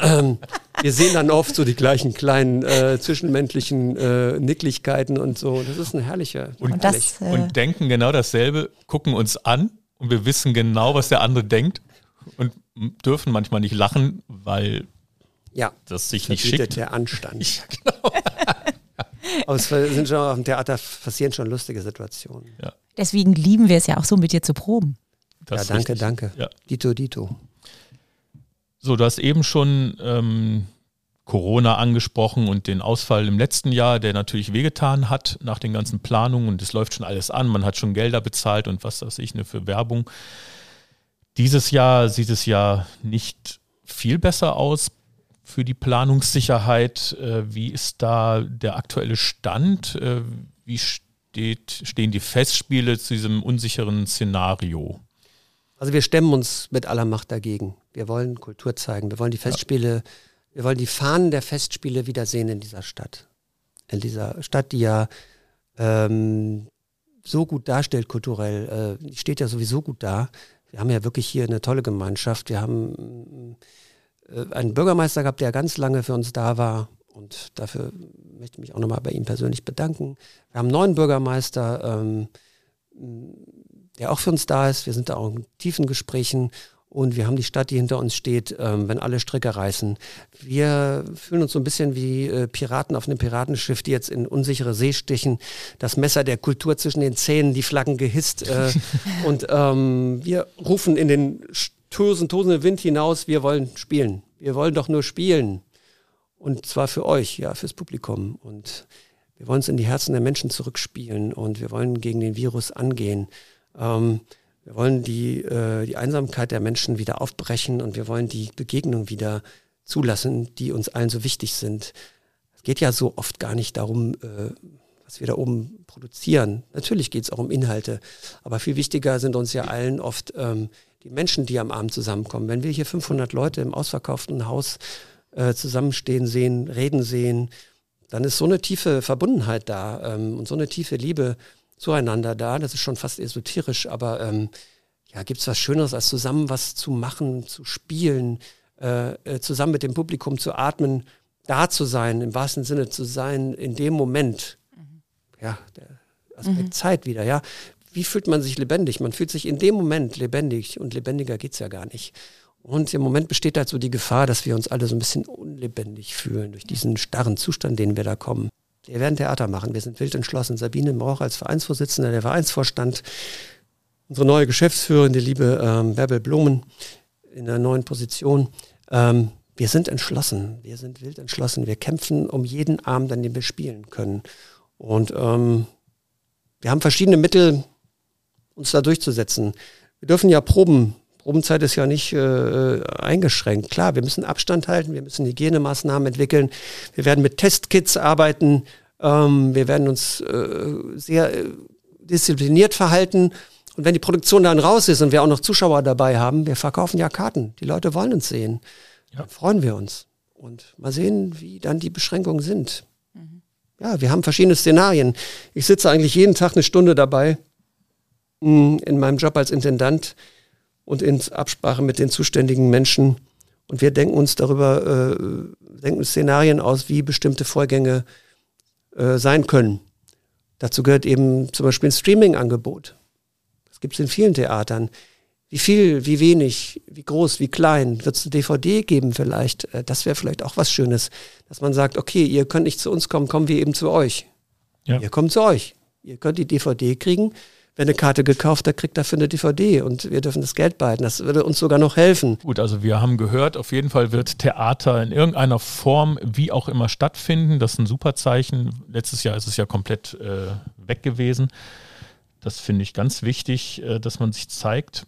Wir sehen dann oft so die gleichen kleinen äh, zwischenmenschlichen äh, Nicklichkeiten und so. Das ist ein herrlicher. Und, Und herrlich. das, äh, und denken genau dasselbe, gucken uns an und wir wissen genau, was der andere denkt und dürfen manchmal nicht lachen, weil ja, das sich nicht schickt. der Anstand. Ja, genau. Aber es sind schon auf dem Theater passieren schon lustige Situationen. deswegen lieben wir es ja auch so, mit dir zu proben. Das ja, danke, richtig. danke. Ja. Dito, Dito. So, du hast eben schon ähm, Corona angesprochen und den Ausfall im letzten Jahr, der natürlich wehgetan hat nach den ganzen Planungen und es läuft schon alles an, man hat schon Gelder bezahlt und was weiß ich, ne, für Werbung. Dieses Jahr sieht es ja nicht viel besser aus für die Planungssicherheit. Äh, wie ist da der aktuelle Stand? Äh, wie steht, stehen die Festspiele zu diesem unsicheren Szenario? Also wir stemmen uns mit aller Macht dagegen. Wir wollen Kultur zeigen. Wir wollen die Festspiele, wir wollen die Fahnen der Festspiele wiedersehen in dieser Stadt. In dieser Stadt, die ja ähm, so gut darstellt kulturell. Äh, steht ja sowieso gut da. Wir haben ja wirklich hier eine tolle Gemeinschaft. Wir haben äh, einen Bürgermeister gehabt, der ganz lange für uns da war. Und dafür möchte ich mich auch nochmal bei ihm persönlich bedanken. Wir haben einen neuen Bürgermeister, ähm, der auch für uns da ist. Wir sind da auch in tiefen Gesprächen und wir haben die Stadt, die hinter uns steht, ähm, wenn alle Stricke reißen. Wir fühlen uns so ein bisschen wie äh, Piraten auf einem Piratenschiff, die jetzt in unsichere See stichen, das Messer der Kultur zwischen den Zähnen, die Flaggen gehisst äh, und ähm, wir rufen in den Tosen, tosende Wind hinaus, wir wollen spielen. Wir wollen doch nur spielen. Und zwar für euch, ja, fürs Publikum. Und wir wollen es in die Herzen der Menschen zurückspielen und wir wollen gegen den Virus angehen. Ähm, wir wollen die, äh, die Einsamkeit der Menschen wieder aufbrechen und wir wollen die Begegnung wieder zulassen, die uns allen so wichtig sind. Es geht ja so oft gar nicht darum, äh, was wir da oben produzieren. Natürlich geht es auch um Inhalte, aber viel wichtiger sind uns ja allen oft ähm, die Menschen, die am Abend zusammenkommen. Wenn wir hier 500 Leute im ausverkauften Haus äh, zusammenstehen sehen, reden sehen, dann ist so eine tiefe Verbundenheit da ähm, und so eine tiefe Liebe zueinander da. Das ist schon fast esoterisch, aber ähm, ja, gibt es was Schöneres, als zusammen was zu machen, zu spielen, äh, äh, zusammen mit dem Publikum zu atmen, da zu sein, im wahrsten Sinne zu sein, in dem Moment. Mhm. Ja, der Aspekt mhm. Zeit wieder, ja. Wie fühlt man sich lebendig? Man fühlt sich in dem Moment lebendig und lebendiger geht es ja gar nicht. Und im Moment besteht halt so die Gefahr, dass wir uns alle so ein bisschen unlebendig fühlen durch diesen starren Zustand, den wir da kommen. Wir werden Theater machen. Wir sind wild entschlossen. Sabine Mauch als Vereinsvorsitzender, der Vereinsvorstand, unsere neue Geschäftsführerin, die liebe ähm, Bärbel Blumen in der neuen Position. Ähm, wir sind entschlossen. Wir sind wild entschlossen. Wir kämpfen um jeden Abend, an dem wir spielen können. Und ähm, wir haben verschiedene Mittel, uns da durchzusetzen. Wir dürfen ja Proben Probenzeit ist ja nicht äh, eingeschränkt. Klar, wir müssen Abstand halten, wir müssen Hygienemaßnahmen entwickeln, wir werden mit Testkits arbeiten, ähm, wir werden uns äh, sehr äh, diszipliniert verhalten. Und wenn die Produktion dann raus ist und wir auch noch Zuschauer dabei haben, wir verkaufen ja Karten. Die Leute wollen uns sehen. Ja. Dann freuen wir uns. Und mal sehen, wie dann die Beschränkungen sind. Mhm. Ja, wir haben verschiedene Szenarien. Ich sitze eigentlich jeden Tag eine Stunde dabei mm, in meinem Job als Intendant und in Absprache mit den zuständigen Menschen. Und wir denken uns darüber, äh, denken Szenarien aus, wie bestimmte Vorgänge äh, sein können. Dazu gehört eben zum Beispiel ein Streaming-Angebot. Das gibt es in vielen Theatern. Wie viel, wie wenig, wie groß, wie klein? Wird es eine DVD geben vielleicht? Äh, das wäre vielleicht auch was Schönes, dass man sagt, okay, ihr könnt nicht zu uns kommen, kommen wir eben zu euch. Ja. Ihr kommt zu euch. Ihr könnt die DVD kriegen wer eine Karte gekauft hat, kriegt dafür eine DVD und wir dürfen das Geld behalten. Das würde uns sogar noch helfen. Gut, also wir haben gehört, auf jeden Fall wird Theater in irgendeiner Form, wie auch immer, stattfinden. Das ist ein super Zeichen. Letztes Jahr ist es ja komplett äh, weg gewesen. Das finde ich ganz wichtig, äh, dass man sich zeigt.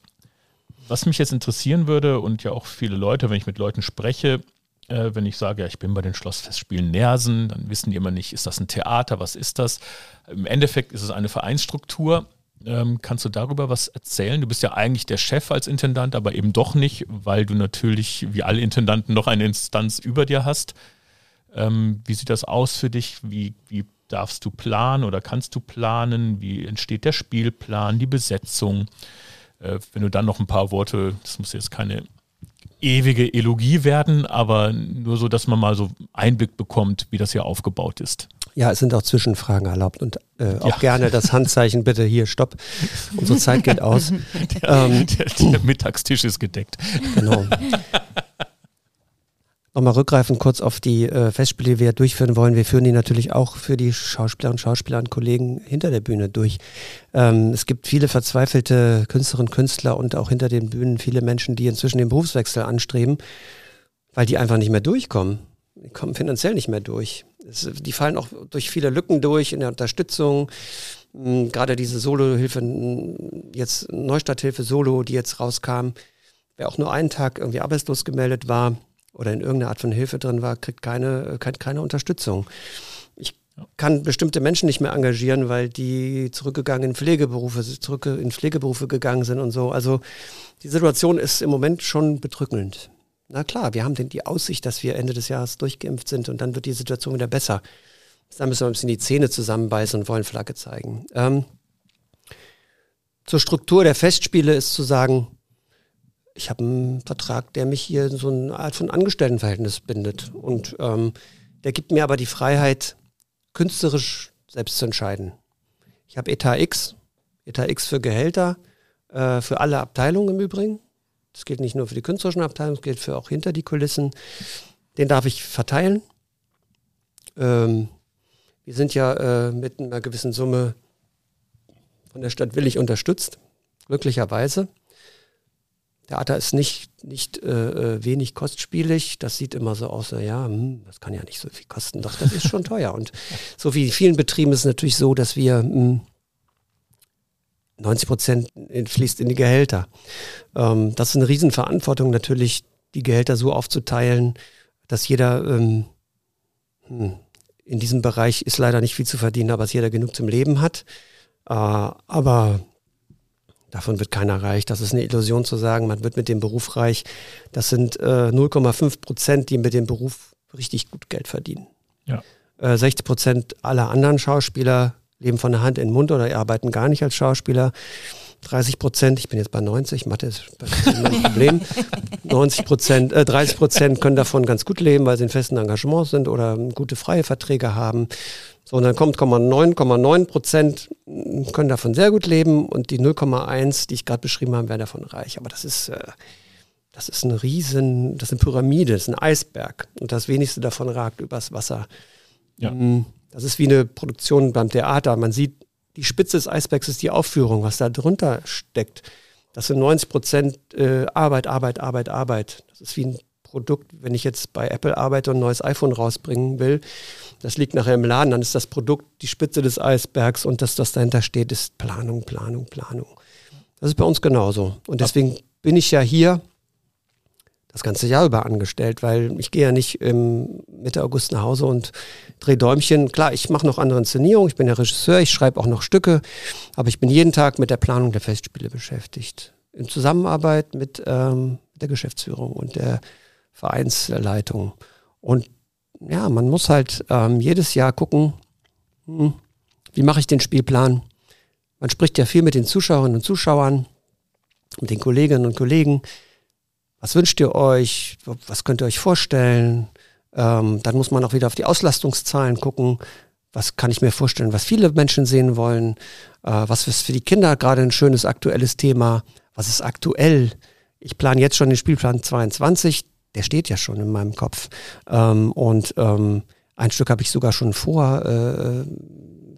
Was mich jetzt interessieren würde und ja auch viele Leute, wenn ich mit Leuten spreche, äh, wenn ich sage, ja, ich bin bei den Schlossfestspielen Nersen, dann wissen die immer nicht, ist das ein Theater, was ist das? Im Endeffekt ist es eine Vereinsstruktur, ähm, kannst du darüber was erzählen? Du bist ja eigentlich der Chef als Intendant, aber eben doch nicht, weil du natürlich, wie alle Intendanten, noch eine Instanz über dir hast. Ähm, wie sieht das aus für dich? Wie, wie darfst du planen oder kannst du planen? Wie entsteht der Spielplan, die Besetzung? Äh, wenn du dann noch ein paar Worte, das muss jetzt keine ewige Elogie werden, aber nur so, dass man mal so Einblick bekommt, wie das hier aufgebaut ist. Ja, es sind auch Zwischenfragen erlaubt und äh, auch ja. gerne das Handzeichen bitte hier, stopp. Unsere Zeit geht aus. Der, ähm, der, der Mittagstisch ist gedeckt. Genau. Nochmal rückgreifend kurz auf die äh, Festspiele, die wir durchführen wollen. Wir führen die natürlich auch für die Schauspieler und Schauspieler und Kollegen hinter der Bühne durch. Ähm, es gibt viele verzweifelte Künstlerinnen und Künstler und auch hinter den Bühnen viele Menschen, die inzwischen den Berufswechsel anstreben, weil die einfach nicht mehr durchkommen. Die kommen finanziell nicht mehr durch. Es, die fallen auch durch viele Lücken durch in der Unterstützung. Ähm, gerade diese Solo-Hilfe, jetzt Neustadthilfe Solo, die jetzt rauskam, wer auch nur einen Tag irgendwie arbeitslos gemeldet war, oder in irgendeiner Art von Hilfe drin war, kriegt keine, keine, keine Unterstützung. Ich kann bestimmte Menschen nicht mehr engagieren, weil die zurückgegangen in Pflegeberufe, zurück in Pflegeberufe gegangen sind und so. Also die Situation ist im Moment schon bedrückend. Na klar, wir haben denn die Aussicht, dass wir Ende des Jahres durchgeimpft sind und dann wird die Situation wieder besser. Dann müssen wir ein bisschen die Zähne zusammenbeißen und wollen Flagge zeigen. Ähm, zur Struktur der Festspiele ist zu sagen, ich habe einen Vertrag, der mich hier in so eine Art von Angestelltenverhältnis bindet. Und ähm, der gibt mir aber die Freiheit, künstlerisch selbst zu entscheiden. Ich habe Etat X, Etat X für Gehälter, äh, für alle Abteilungen im Übrigen. Das gilt nicht nur für die künstlerischen Abteilungen, das gilt für auch hinter die Kulissen. Den darf ich verteilen. Ähm, wir sind ja äh, mit einer gewissen Summe von der Stadt Willig unterstützt, glücklicherweise. Theater ist nicht, nicht äh, äh, wenig kostspielig. Das sieht immer so aus, ja, hm, das kann ja nicht so viel kosten. Doch, das ist schon teuer. Und so wie in vielen Betrieben ist es natürlich so, dass wir hm, 90 Prozent fließt in die Gehälter. Ähm, das ist eine Riesenverantwortung natürlich, die Gehälter so aufzuteilen, dass jeder ähm, hm, in diesem Bereich ist leider nicht viel zu verdienen, aber dass jeder genug zum Leben hat. Äh, aber davon wird keiner reich. Das ist eine Illusion zu sagen, man wird mit dem Beruf reich. Das sind äh, 0,5 Prozent, die mit dem Beruf richtig gut Geld verdienen. Ja. Äh, 60 Prozent aller anderen Schauspieler leben von der Hand in den Mund oder arbeiten gar nicht als Schauspieler. 30 Prozent, ich bin jetzt bei 90, Mathe ist mein Problem. 90 Prozent, äh, 30 Prozent können davon ganz gut leben, weil sie in festen Engagements sind oder gute freie Verträge haben. So, und dann kommt 9,9 Prozent können davon sehr gut leben und die 0,1, die ich gerade beschrieben habe, werden davon reich. Aber das ist, äh, das ist ein Riesen, das ist eine Pyramide, das ist ein Eisberg und das wenigste davon ragt übers Wasser. Ja. Mm, das ist wie eine Produktion beim Theater. Man sieht die Spitze des Eisbergs ist die Aufführung, was da drunter steckt. Das sind 90 Prozent äh, Arbeit, Arbeit, Arbeit, Arbeit. Das ist wie ein Produkt, wenn ich jetzt bei Apple arbeite und ein neues iPhone rausbringen will, das liegt nachher im Laden, dann ist das Produkt die Spitze des Eisbergs und das, das dahinter steht, ist Planung, Planung, Planung. Das ist bei uns genauso. Und deswegen bin ich ja hier das ganze Jahr über angestellt, weil ich gehe ja nicht ähm, Mitte August nach Hause und drehe Däumchen. Klar, ich mache noch andere Inszenierungen, ich bin ja Regisseur, ich schreibe auch noch Stücke, aber ich bin jeden Tag mit der Planung der Festspiele beschäftigt. In Zusammenarbeit mit ähm, der Geschäftsführung und der Vereinsleitung. Und ja, man muss halt ähm, jedes Jahr gucken, hm, wie mache ich den Spielplan. Man spricht ja viel mit den Zuschauerinnen und Zuschauern, mit den Kolleginnen und Kollegen was wünscht ihr euch, was könnt ihr euch vorstellen. Ähm, dann muss man auch wieder auf die Auslastungszahlen gucken. Was kann ich mir vorstellen, was viele Menschen sehen wollen? Äh, was ist für die Kinder gerade ein schönes aktuelles Thema? Was ist aktuell? Ich plane jetzt schon den Spielplan 22. Der steht ja schon in meinem Kopf. Ähm, und ähm, ein Stück habe ich sogar schon vor, äh,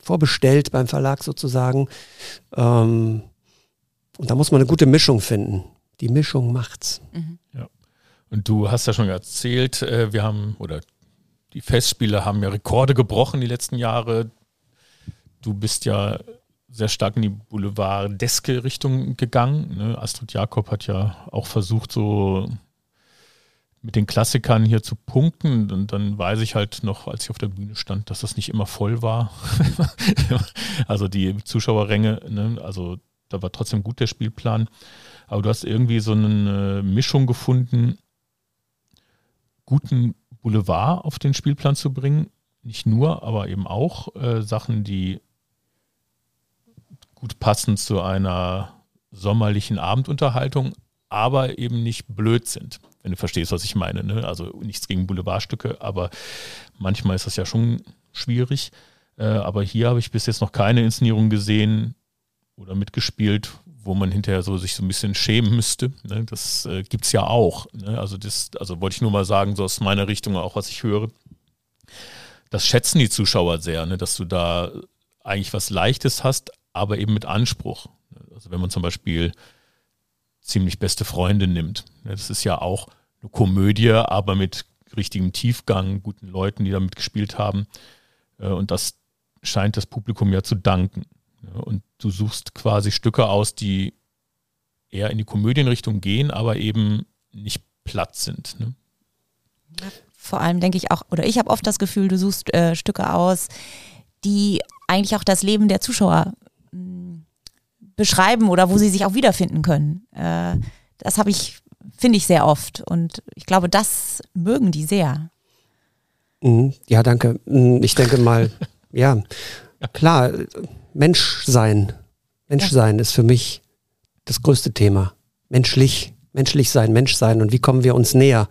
vorbestellt beim Verlag sozusagen. Ähm, und da muss man eine gute Mischung finden die Mischung macht's. Mhm. Ja. Und du hast ja schon erzählt, äh, wir haben, oder die Festspiele haben ja Rekorde gebrochen die letzten Jahre. Du bist ja sehr stark in die Boulevardeske Richtung gegangen. Ne? Astrid Jakob hat ja auch versucht, so mit den Klassikern hier zu punkten. Und dann weiß ich halt noch, als ich auf der Bühne stand, dass das nicht immer voll war. also die Zuschauerränge, ne? also da war trotzdem gut der Spielplan. Aber du hast irgendwie so eine Mischung gefunden, guten Boulevard auf den Spielplan zu bringen. Nicht nur, aber eben auch äh, Sachen, die gut passen zu einer sommerlichen Abendunterhaltung, aber eben nicht blöd sind, wenn du verstehst, was ich meine. Ne? Also nichts gegen Boulevardstücke, aber manchmal ist das ja schon schwierig. Äh, aber hier habe ich bis jetzt noch keine Inszenierung gesehen oder mitgespielt, wo man hinterher so sich so ein bisschen schämen müsste. Ne? Das äh, gibt es ja auch. Ne? Also, das, also wollte ich nur mal sagen, so aus meiner Richtung auch, was ich höre. Das schätzen die Zuschauer sehr, ne? dass du da eigentlich was Leichtes hast, aber eben mit Anspruch. Also wenn man zum Beispiel ziemlich beste Freunde nimmt. Das ist ja auch eine Komödie, aber mit richtigem Tiefgang, guten Leuten, die da mitgespielt haben. Äh, und das scheint das Publikum ja zu danken. Und du suchst quasi Stücke aus, die eher in die Komödienrichtung gehen, aber eben nicht platt sind. Ne? Vor allem denke ich auch, oder ich habe oft das Gefühl, du suchst äh, Stücke aus, die eigentlich auch das Leben der Zuschauer mh, hm, beschreiben oder wo sie sich auch wiederfinden können. Äh, das habe ich, finde ich sehr oft. Und ich glaube, das mögen die sehr. Mhm. Ja, danke. Mhm, ich denke mal, ja, klar Mensch sein. Mensch sein ist für mich das größte Thema. Menschlich, menschlich sein, Mensch sein und wie kommen wir uns näher?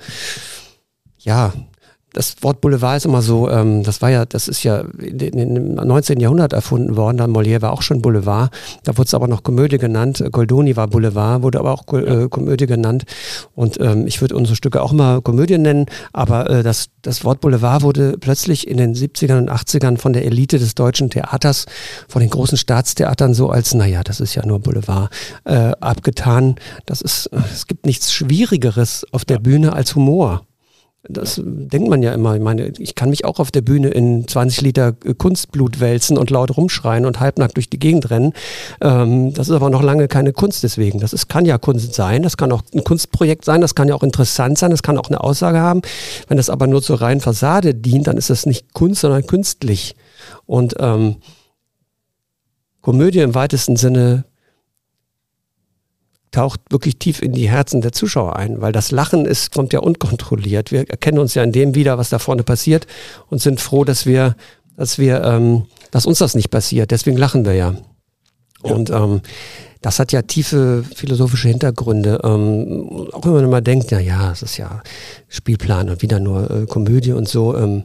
Ja, das Wort Boulevard ist immer so, ähm, das war ja, das ist ja im 19. Jahrhundert erfunden worden, dann Molière war auch schon Boulevard, da wurde es aber noch Komödie genannt, Goldoni war Boulevard, wurde aber auch äh, Komödie genannt und ähm, ich würde unsere Stücke auch mal Komödie nennen, aber äh, das, das Wort Boulevard wurde plötzlich in den 70ern und 80ern von der Elite des deutschen Theaters, von den großen Staatstheatern so als, naja, das ist ja nur Boulevard, äh, abgetan. Das ist, es gibt nichts Schwierigeres auf der Bühne als Humor. Das denkt man ja immer. Ich meine, ich kann mich auch auf der Bühne in 20 Liter Kunstblut wälzen und laut rumschreien und halbnackt durch die Gegend rennen. Ähm, das ist aber noch lange keine Kunst deswegen. Das ist, kann ja Kunst sein, das kann auch ein Kunstprojekt sein, das kann ja auch interessant sein, das kann auch eine Aussage haben. Wenn das aber nur zur reinen Fassade dient, dann ist das nicht Kunst, sondern künstlich. Und ähm, Komödie im weitesten Sinne taucht wirklich tief in die Herzen der Zuschauer ein, weil das Lachen ist, kommt ja unkontrolliert. Wir erkennen uns ja in dem wieder, was da vorne passiert und sind froh, dass wir, dass wir, ähm, dass uns das nicht passiert. Deswegen lachen wir ja. ja. Und ähm, das hat ja tiefe philosophische Hintergründe. Ähm, auch wenn man immer denkt, na ja, es ist ja Spielplan und wieder nur äh, Komödie und so. Ähm,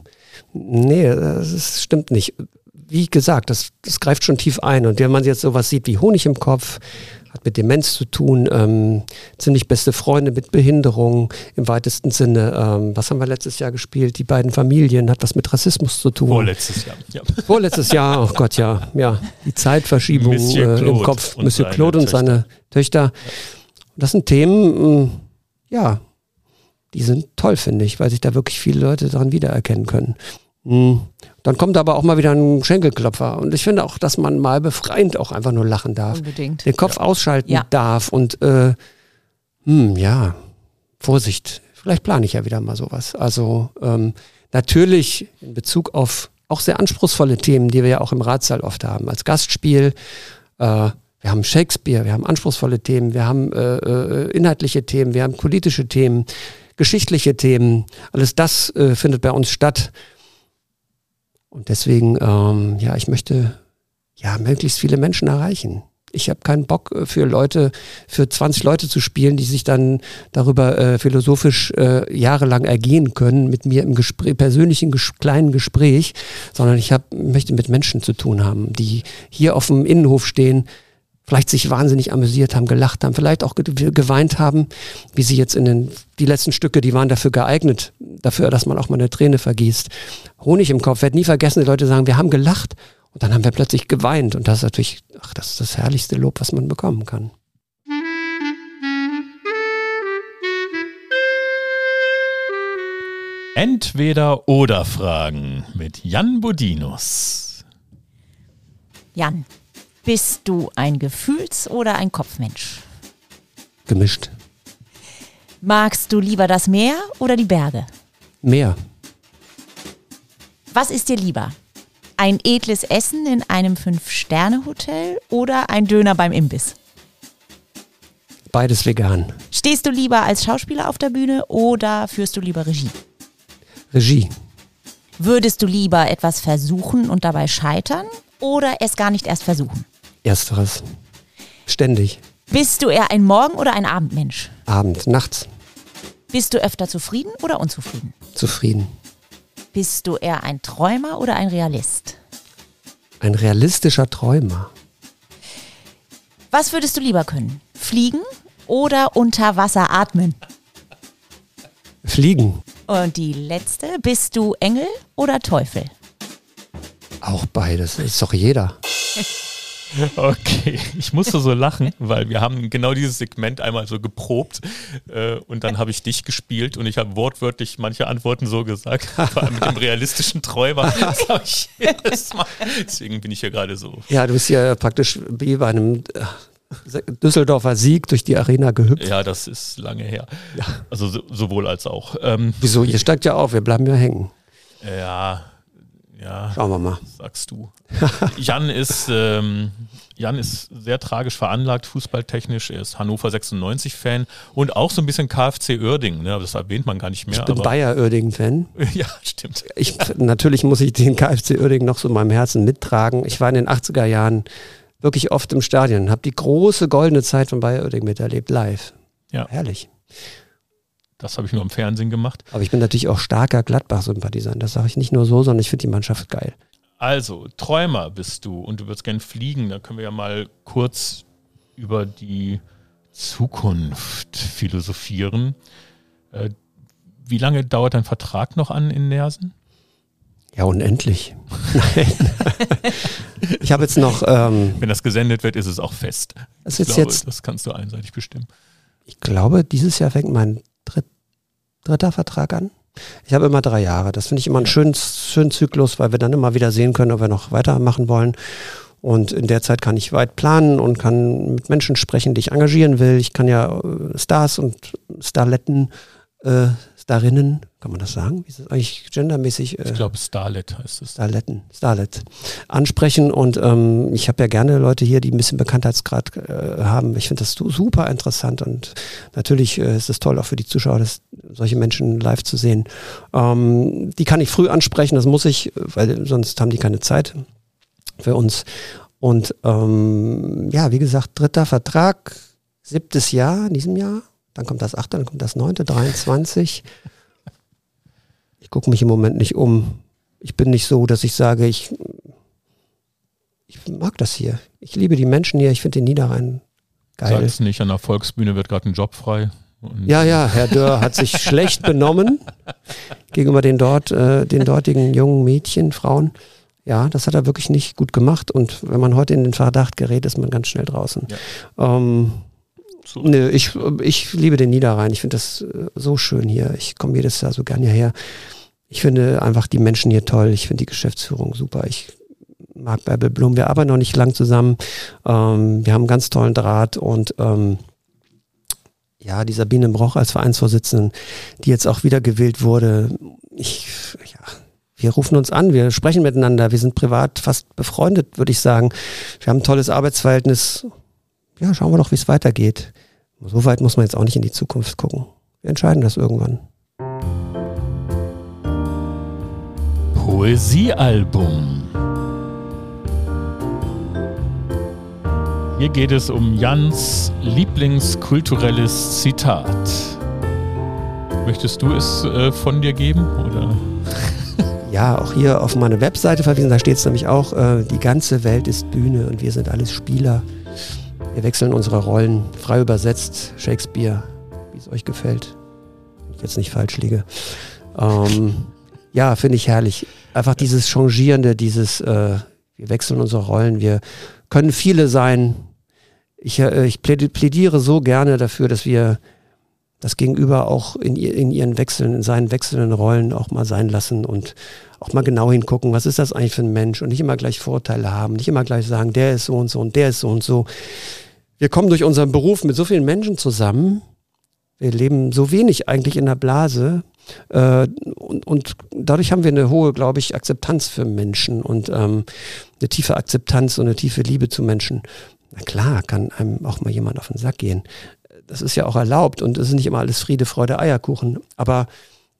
nee, das stimmt nicht. Wie gesagt, das, das greift schon tief ein. Und wenn man jetzt sowas sieht wie Honig im Kopf, hat mit Demenz zu tun, ähm, ziemlich beste Freunde mit Behinderung im weitesten Sinne. Ähm, was haben wir letztes Jahr gespielt? Die beiden Familien hat was mit Rassismus zu tun. Vorletztes Jahr. Ja. Vorletztes Jahr, oh Gott, ja, ja, die Zeitverschiebung äh, im Kopf. Monsieur Claude und seine Töchter. Das sind Themen, äh, ja, die sind toll, finde ich, weil sich da wirklich viele Leute daran wiedererkennen können. Mhm. Dann kommt aber auch mal wieder ein Schenkelklopfer. Und ich finde auch, dass man mal befreiend auch einfach nur lachen darf. Unbedingt. Den Kopf ja. ausschalten ja. darf. Und äh, hm, ja, Vorsicht. Vielleicht plane ich ja wieder mal sowas. Also ähm, natürlich in Bezug auf auch sehr anspruchsvolle Themen, die wir ja auch im Ratssaal oft haben. Als Gastspiel. Äh, wir haben Shakespeare, wir haben anspruchsvolle Themen, wir haben äh, äh, inhaltliche Themen, wir haben politische Themen, geschichtliche Themen. Alles das äh, findet bei uns statt. Und deswegen, ähm, ja, ich möchte ja möglichst viele Menschen erreichen. Ich habe keinen Bock äh, für Leute, für 20 Leute zu spielen, die sich dann darüber äh, philosophisch äh, jahrelang ergehen können mit mir im Gespräch, persönlichen ges kleinen Gespräch, sondern ich hab, möchte mit Menschen zu tun haben, die hier auf dem Innenhof stehen, vielleicht sich wahnsinnig amüsiert haben, gelacht haben, vielleicht auch geweint haben, wie sie jetzt in den, die letzten Stücke, die waren dafür geeignet, dafür, dass man auch mal eine Träne vergießt. Honig im Kopf, werde nie vergessen, die Leute sagen, wir haben gelacht und dann haben wir plötzlich geweint und das ist natürlich, ach, das ist das herrlichste Lob, was man bekommen kann. Entweder oder Fragen mit Jan Bodinus. Jan, bist du ein Gefühls- oder ein Kopfmensch? Gemischt. Magst du lieber das Meer oder die Berge? Meer. Was ist dir lieber? Ein edles Essen in einem Fünf-Sterne-Hotel oder ein Döner beim Imbiss? Beides vegan. Stehst du lieber als Schauspieler auf der Bühne oder führst du lieber Regie? Regie. Würdest du lieber etwas versuchen und dabei scheitern oder es gar nicht erst versuchen? Ersteres. Ständig. Bist du eher ein Morgen- oder ein Abendmensch? Abend, nachts. Bist du öfter zufrieden oder unzufrieden? Zufrieden. Bist du eher ein Träumer oder ein Realist? Ein realistischer Träumer. Was würdest du lieber können? Fliegen oder unter Wasser atmen? Fliegen. Und die letzte, bist du Engel oder Teufel? Auch beides, das ist doch jeder. Okay, ich musste so lachen, weil wir haben genau dieses Segment einmal so geprobt äh, und dann habe ich dich gespielt und ich habe wortwörtlich manche Antworten so gesagt, vor allem mit dem realistischen Träumer. Das ich jedes Mal. Deswegen bin ich hier gerade so. Ja, du bist ja praktisch wie bei einem äh, Düsseldorfer Sieg durch die Arena gehüpft. Ja, das ist lange her. Ja. Also so, sowohl als auch. Ähm, Wieso? Ihr steigt ja auf, wir bleiben ja hängen. Ja, ja, Schauen wir mal. Sagst du. Jan ist, ähm, Jan ist sehr tragisch veranlagt, fußballtechnisch. Er ist Hannover 96-Fan und auch so ein bisschen KfC Uerdingen. Ne? Das erwähnt man gar nicht mehr. Ich bin Bayer Uerdingen-Fan. ja, stimmt. Ich, natürlich muss ich den KfC Uerdingen noch so in meinem Herzen mittragen. Ich war in den 80er Jahren wirklich oft im Stadion, habe die große goldene Zeit von Bayer Uerdingen miterlebt, live. Ja. Herrlich. Das habe ich nur im Fernsehen gemacht. Aber ich bin natürlich auch starker Gladbach-Sympathisant. Das sage ich nicht nur so, sondern ich finde die Mannschaft geil. Also, Träumer bist du und du würdest gern fliegen. Da können wir ja mal kurz über die Zukunft philosophieren. Äh, wie lange dauert dein Vertrag noch an in Nersen? Ja, unendlich. Nein. ich habe jetzt noch. Ähm, Wenn das gesendet wird, ist es auch fest. Das, ich ist glaube, jetzt, das kannst du einseitig bestimmen. ich glaube, dieses Jahr fängt mein dritt, dritter Vertrag an. Ich habe immer drei Jahre. Das finde ich immer einen schönen, schönen Zyklus, weil wir dann immer wieder sehen können, ob wir noch weitermachen wollen. Und in der Zeit kann ich weit planen und kann mit Menschen sprechen, die ich engagieren will. Ich kann ja äh, Stars und Starletten, äh, Starinnen, kann man das sagen? Wie ist das eigentlich gendermäßig? Äh, Ich glaube, Starlet heißt es. Starletten, Starlet ansprechen und ähm, ich habe ja gerne Leute hier, die ein bisschen Bekanntheitsgrad äh, haben. Ich finde das su- super interessant und natürlich äh, ist es toll auch für die Zuschauer, das, solche Menschen live zu sehen. Ähm, die kann ich früh ansprechen, das muss ich, weil sonst haben die keine Zeit für uns. Und ähm, ja, wie gesagt, dritter Vertrag, siebtes Jahr in diesem Jahr. Dann kommt das achte, dann kommt das neunte, 23. Ich gucke mich im Moment nicht um. Ich bin nicht so, dass ich sage, ich, ich mag das hier. Ich liebe die Menschen hier. Ich finde den Niederrhein geil. es nicht, an der Volksbühne wird gerade ein Job frei. Ja, ja, Herr Dörr hat sich schlecht benommen gegenüber den dort, äh, den dortigen jungen Mädchen, Frauen. Ja, das hat er wirklich nicht gut gemacht. Und wenn man heute in den Verdacht gerät, ist man ganz schnell draußen. Ähm, So. nö, ich, ich liebe den Niederrhein. Ich finde das äh, so schön hier. Ich komme jedes Jahr so gern hierher. Ich finde einfach die Menschen hier toll. Ich finde die Geschäftsführung super. Ich mag Bärbel Blum. Wir arbeiten noch nicht lang zusammen. Ähm, wir haben einen ganz tollen Draht und ähm, ja, die Sabine Broch als Vereinsvorsitzende, die jetzt auch wieder gewählt wurde. Ich, ja, wir rufen uns an, wir sprechen miteinander, wir sind privat fast befreundet, würde ich sagen. Wir haben ein tolles Arbeitsverhältnis. Ja, schauen wir doch, wie es weitergeht. So weit muss man jetzt auch nicht in die Zukunft gucken. Wir entscheiden das irgendwann. Poesiealbum. Hier geht es um Jans Lieblingskulturelles Zitat. Möchtest du es äh, von dir geben? Oder? Ja, auch hier auf meine Webseite verwiesen, da steht es nämlich auch, äh, die ganze Welt ist Bühne und wir sind alles Spieler. Wir wechseln unsere Rollen, frei übersetzt, Shakespeare, wie es euch gefällt. Wenn ich jetzt nicht falsch liege. Ähm, ja, finde ich herrlich. Einfach dieses Changierende, dieses, äh, wir wechseln unsere Rollen, wir können viele sein. Ich, äh, ich plädi- plädiere so gerne dafür, dass wir das Gegenüber auch in, in ihren Wechseln, in seinen wechselnden Rollen auch mal sein lassen und auch mal genau hingucken, was ist das eigentlich für ein Mensch und nicht immer gleich Vorurteile haben, nicht immer gleich sagen, der ist so und so und der ist so und so. Wir kommen durch unseren Beruf mit so vielen Menschen zusammen. Wir leben so wenig eigentlich in der Blase. Äh, und, und dadurch haben wir eine hohe, glaube ich, Akzeptanz für Menschen und ähm, eine tiefe Akzeptanz und eine tiefe Liebe zu Menschen. Na klar, kann einem auch mal jemand auf den Sack gehen. Das ist ja auch erlaubt und es ist nicht immer alles Friede, Freude, Eierkuchen. Aber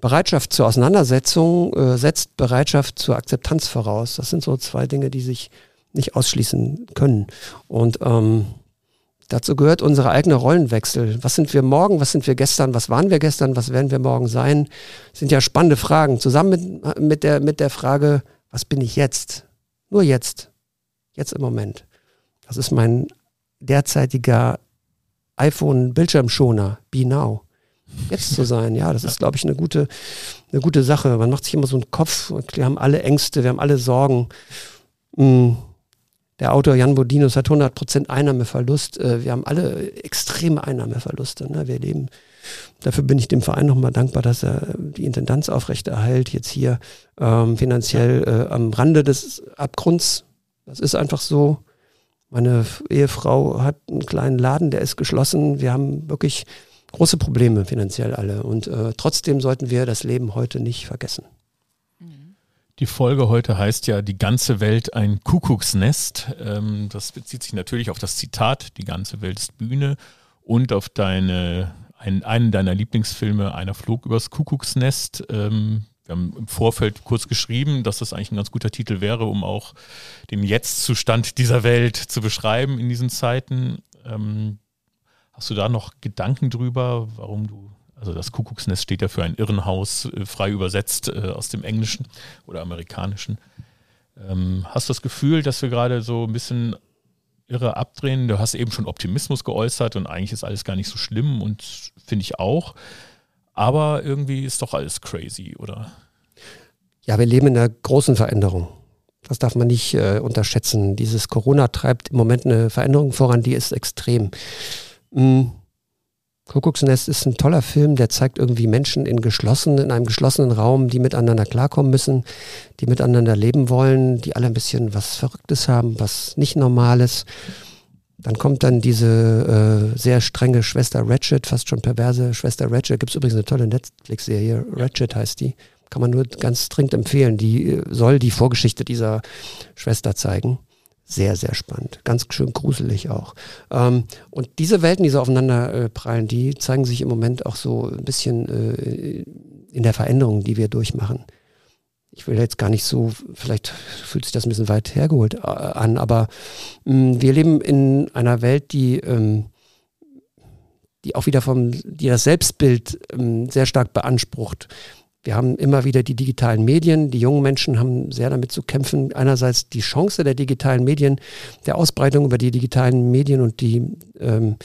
Bereitschaft zur Auseinandersetzung äh, setzt Bereitschaft zur Akzeptanz voraus. Das sind so zwei Dinge, die sich nicht ausschließen können. Und ähm, dazu gehört unsere eigene Rollenwechsel. Was sind wir morgen? Was sind wir gestern? Was waren wir gestern? Was werden wir morgen sein? Das sind ja spannende Fragen. Zusammen mit, mit, der, mit der Frage, was bin ich jetzt? Nur jetzt. Jetzt im Moment. Das ist mein derzeitiger iPhone-Bildschirmschoner. Be now jetzt zu sein. Ja, das ist, glaube ich, eine gute, eine gute Sache. Man macht sich immer so einen Kopf. Wir haben alle Ängste, wir haben alle Sorgen. Mm, Der Autor Jan Bodinus hat 100% Einnahmeverlust. Äh, Wir haben alle extreme Einnahmeverluste. ne? Wir leben, dafür bin ich dem Verein nochmal dankbar, dass er die Intendanz aufrechterhält. Jetzt hier ähm, finanziell äh, am Rande des Abgrunds. Das ist einfach so. Meine Ehefrau hat einen kleinen Laden, der ist geschlossen. Wir haben wirklich große Probleme finanziell alle. Und äh, trotzdem sollten wir das Leben heute nicht vergessen. Die Folge heute heißt ja Die ganze Welt ein Kuckucksnest. Ähm, das bezieht sich natürlich auf das Zitat Die ganze Welt ist Bühne und auf deine, ein, einen deiner Lieblingsfilme Einer flog übers Kuckucksnest. Ähm, wir haben im Vorfeld kurz geschrieben, dass das eigentlich ein ganz guter Titel wäre, um auch den Jetztzustand dieser Welt zu beschreiben in diesen Zeiten. Ähm, hast du da noch Gedanken drüber, warum du Also das Kuckucksnest steht ja für ein Irrenhaus, äh, frei übersetzt äh, aus dem Englischen oder Amerikanischen. Ähm, hast du das Gefühl, dass wir gerade so ein bisschen irre abdrehen? Du hast eben schon Optimismus geäußert und eigentlich ist alles gar nicht so schlimm und finde ich auch. Aber irgendwie ist doch alles crazy, oder? Ja, wir leben in einer großen Veränderung. Das darf man nicht äh, unterschätzen. Dieses Corona treibt im Moment eine Veränderung voran, die ist extrem. Mhm. Kuckucksnest ist ein toller Film, der zeigt irgendwie Menschen in geschlossen, in einem geschlossenen Raum, die miteinander klarkommen müssen, die miteinander leben wollen, die alle ein bisschen was Verrücktes haben, was nicht Normales. Dann kommt dann diese äh, sehr strenge Schwester Ratchet, fast schon perverse Schwester Ratchet. Gibt es übrigens eine tolle Netflix-Serie, Ratchet heißt die. Kann man nur ganz dringend empfehlen. Die äh, soll die Vorgeschichte dieser Schwester zeigen sehr, sehr spannend. Ganz schön gruselig auch. Ähm, und diese Welten, die so aufeinander äh, prallen, die zeigen sich im Moment auch so ein bisschen äh, in der Veränderung, die wir durchmachen. Ich will jetzt gar nicht so, vielleicht fühlt sich das ein bisschen weit hergeholt äh, an, aber mh, wir leben in einer Welt, die, ähm, die auch wieder vom, die das Selbstbild ähm, sehr stark beansprucht. Wir haben immer wieder die digitalen Medien. Die jungen Menschen haben sehr damit zu kämpfen. Einerseits die Chance der digitalen Medien, der Ausbreitung über die digitalen Medien und die, ähm,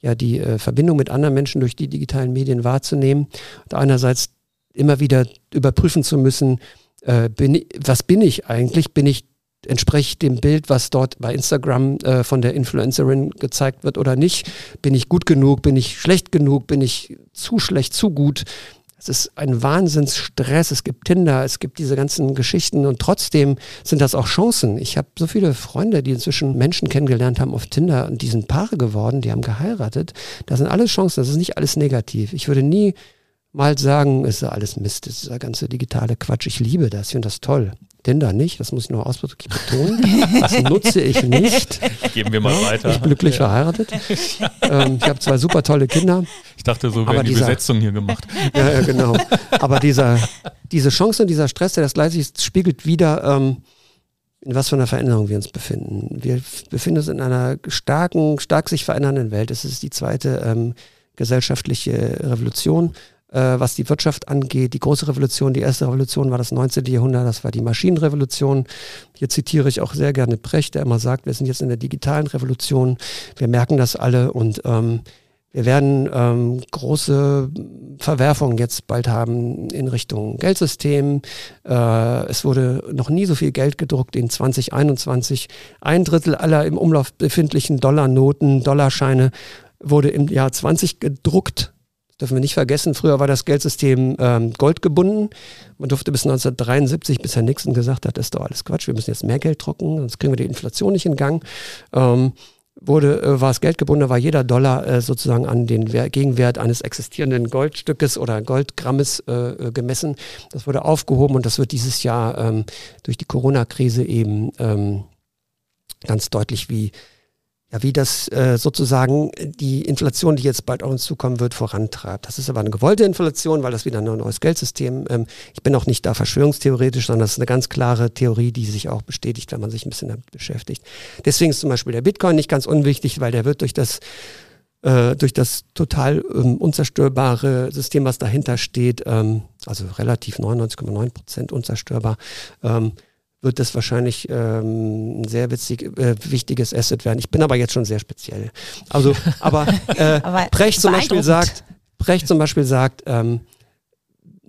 ja, die äh, Verbindung mit anderen Menschen durch die digitalen Medien wahrzunehmen. Und einerseits immer wieder überprüfen zu müssen, äh, bin, was bin ich eigentlich? Bin ich entspreche dem Bild, was dort bei Instagram äh, von der Influencerin gezeigt wird oder nicht? Bin ich gut genug? Bin ich schlecht genug? Bin ich zu schlecht, zu gut? Es ist ein Wahnsinnsstress. Es gibt Tinder, es gibt diese ganzen Geschichten und trotzdem sind das auch Chancen. Ich habe so viele Freunde, die inzwischen Menschen kennengelernt haben auf Tinder und die sind Paare geworden, die haben geheiratet. Das sind alles Chancen, das ist nicht alles negativ. Ich würde nie mal sagen, es ist alles Mist, das ist der ganze digitale Quatsch. Ich liebe das, ich finde das toll. Tinder nicht, das muss ich noch ausdrücklich betonen. Das nutze ich nicht. Geben wir mal weiter. Ich bin glücklich ja. verheiratet. Ähm, ich habe zwei super tolle Kinder. Ich dachte, so werden die dieser, Besetzung hier gemacht. Ja, ja, genau. Aber dieser, diese Chance und dieser Stress, der das gleichzeitig spiegelt wieder, ähm, in was für einer Veränderung wir uns befinden. Wir befinden uns in einer starken, stark sich verändernden Welt. Es ist die zweite ähm, gesellschaftliche Revolution was die Wirtschaft angeht. Die große Revolution, die erste Revolution war das 19. Jahrhundert, das war die Maschinenrevolution. Hier zitiere ich auch sehr gerne Brecht, der immer sagt, wir sind jetzt in der digitalen Revolution, wir merken das alle und ähm, wir werden ähm, große Verwerfungen jetzt bald haben in Richtung Geldsystem. Äh, es wurde noch nie so viel Geld gedruckt in 2021. Ein Drittel aller im Umlauf befindlichen Dollarnoten, Dollarscheine wurde im Jahr 20 gedruckt dürfen wir nicht vergessen, früher war das Geldsystem ähm, goldgebunden. Man durfte bis 1973, bis Herr Nixon gesagt hat, das ist doch alles Quatsch, wir müssen jetzt mehr Geld drucken, sonst kriegen wir die Inflation nicht in Gang. Ähm, wurde, äh, war es geldgebunden, war jeder Dollar äh, sozusagen an den Gegenwert eines existierenden Goldstückes oder Goldgrammes äh, äh, gemessen. Das wurde aufgehoben und das wird dieses Jahr ähm, durch die Corona-Krise eben ähm, ganz deutlich wie ja, wie das äh, sozusagen die Inflation, die jetzt bald auf uns zukommen wird, vorantreibt. Das ist aber eine gewollte Inflation, weil das wieder ein neues Geldsystem. Ähm, ich bin auch nicht da verschwörungstheoretisch, sondern das ist eine ganz klare Theorie, die sich auch bestätigt, wenn man sich ein bisschen damit beschäftigt. Deswegen ist zum Beispiel der Bitcoin nicht ganz unwichtig, weil der wird durch das äh, durch das total ähm, unzerstörbare System, was dahinter steht, ähm, also relativ 99,9 Prozent unzerstörbar, ähm, wird das wahrscheinlich ähm, ein sehr witzig, äh, wichtiges Asset werden. Ich bin aber jetzt schon sehr speziell. Also, aber, äh, aber Brecht zum Beispiel sagt, Brecht zum Beispiel sagt, ähm,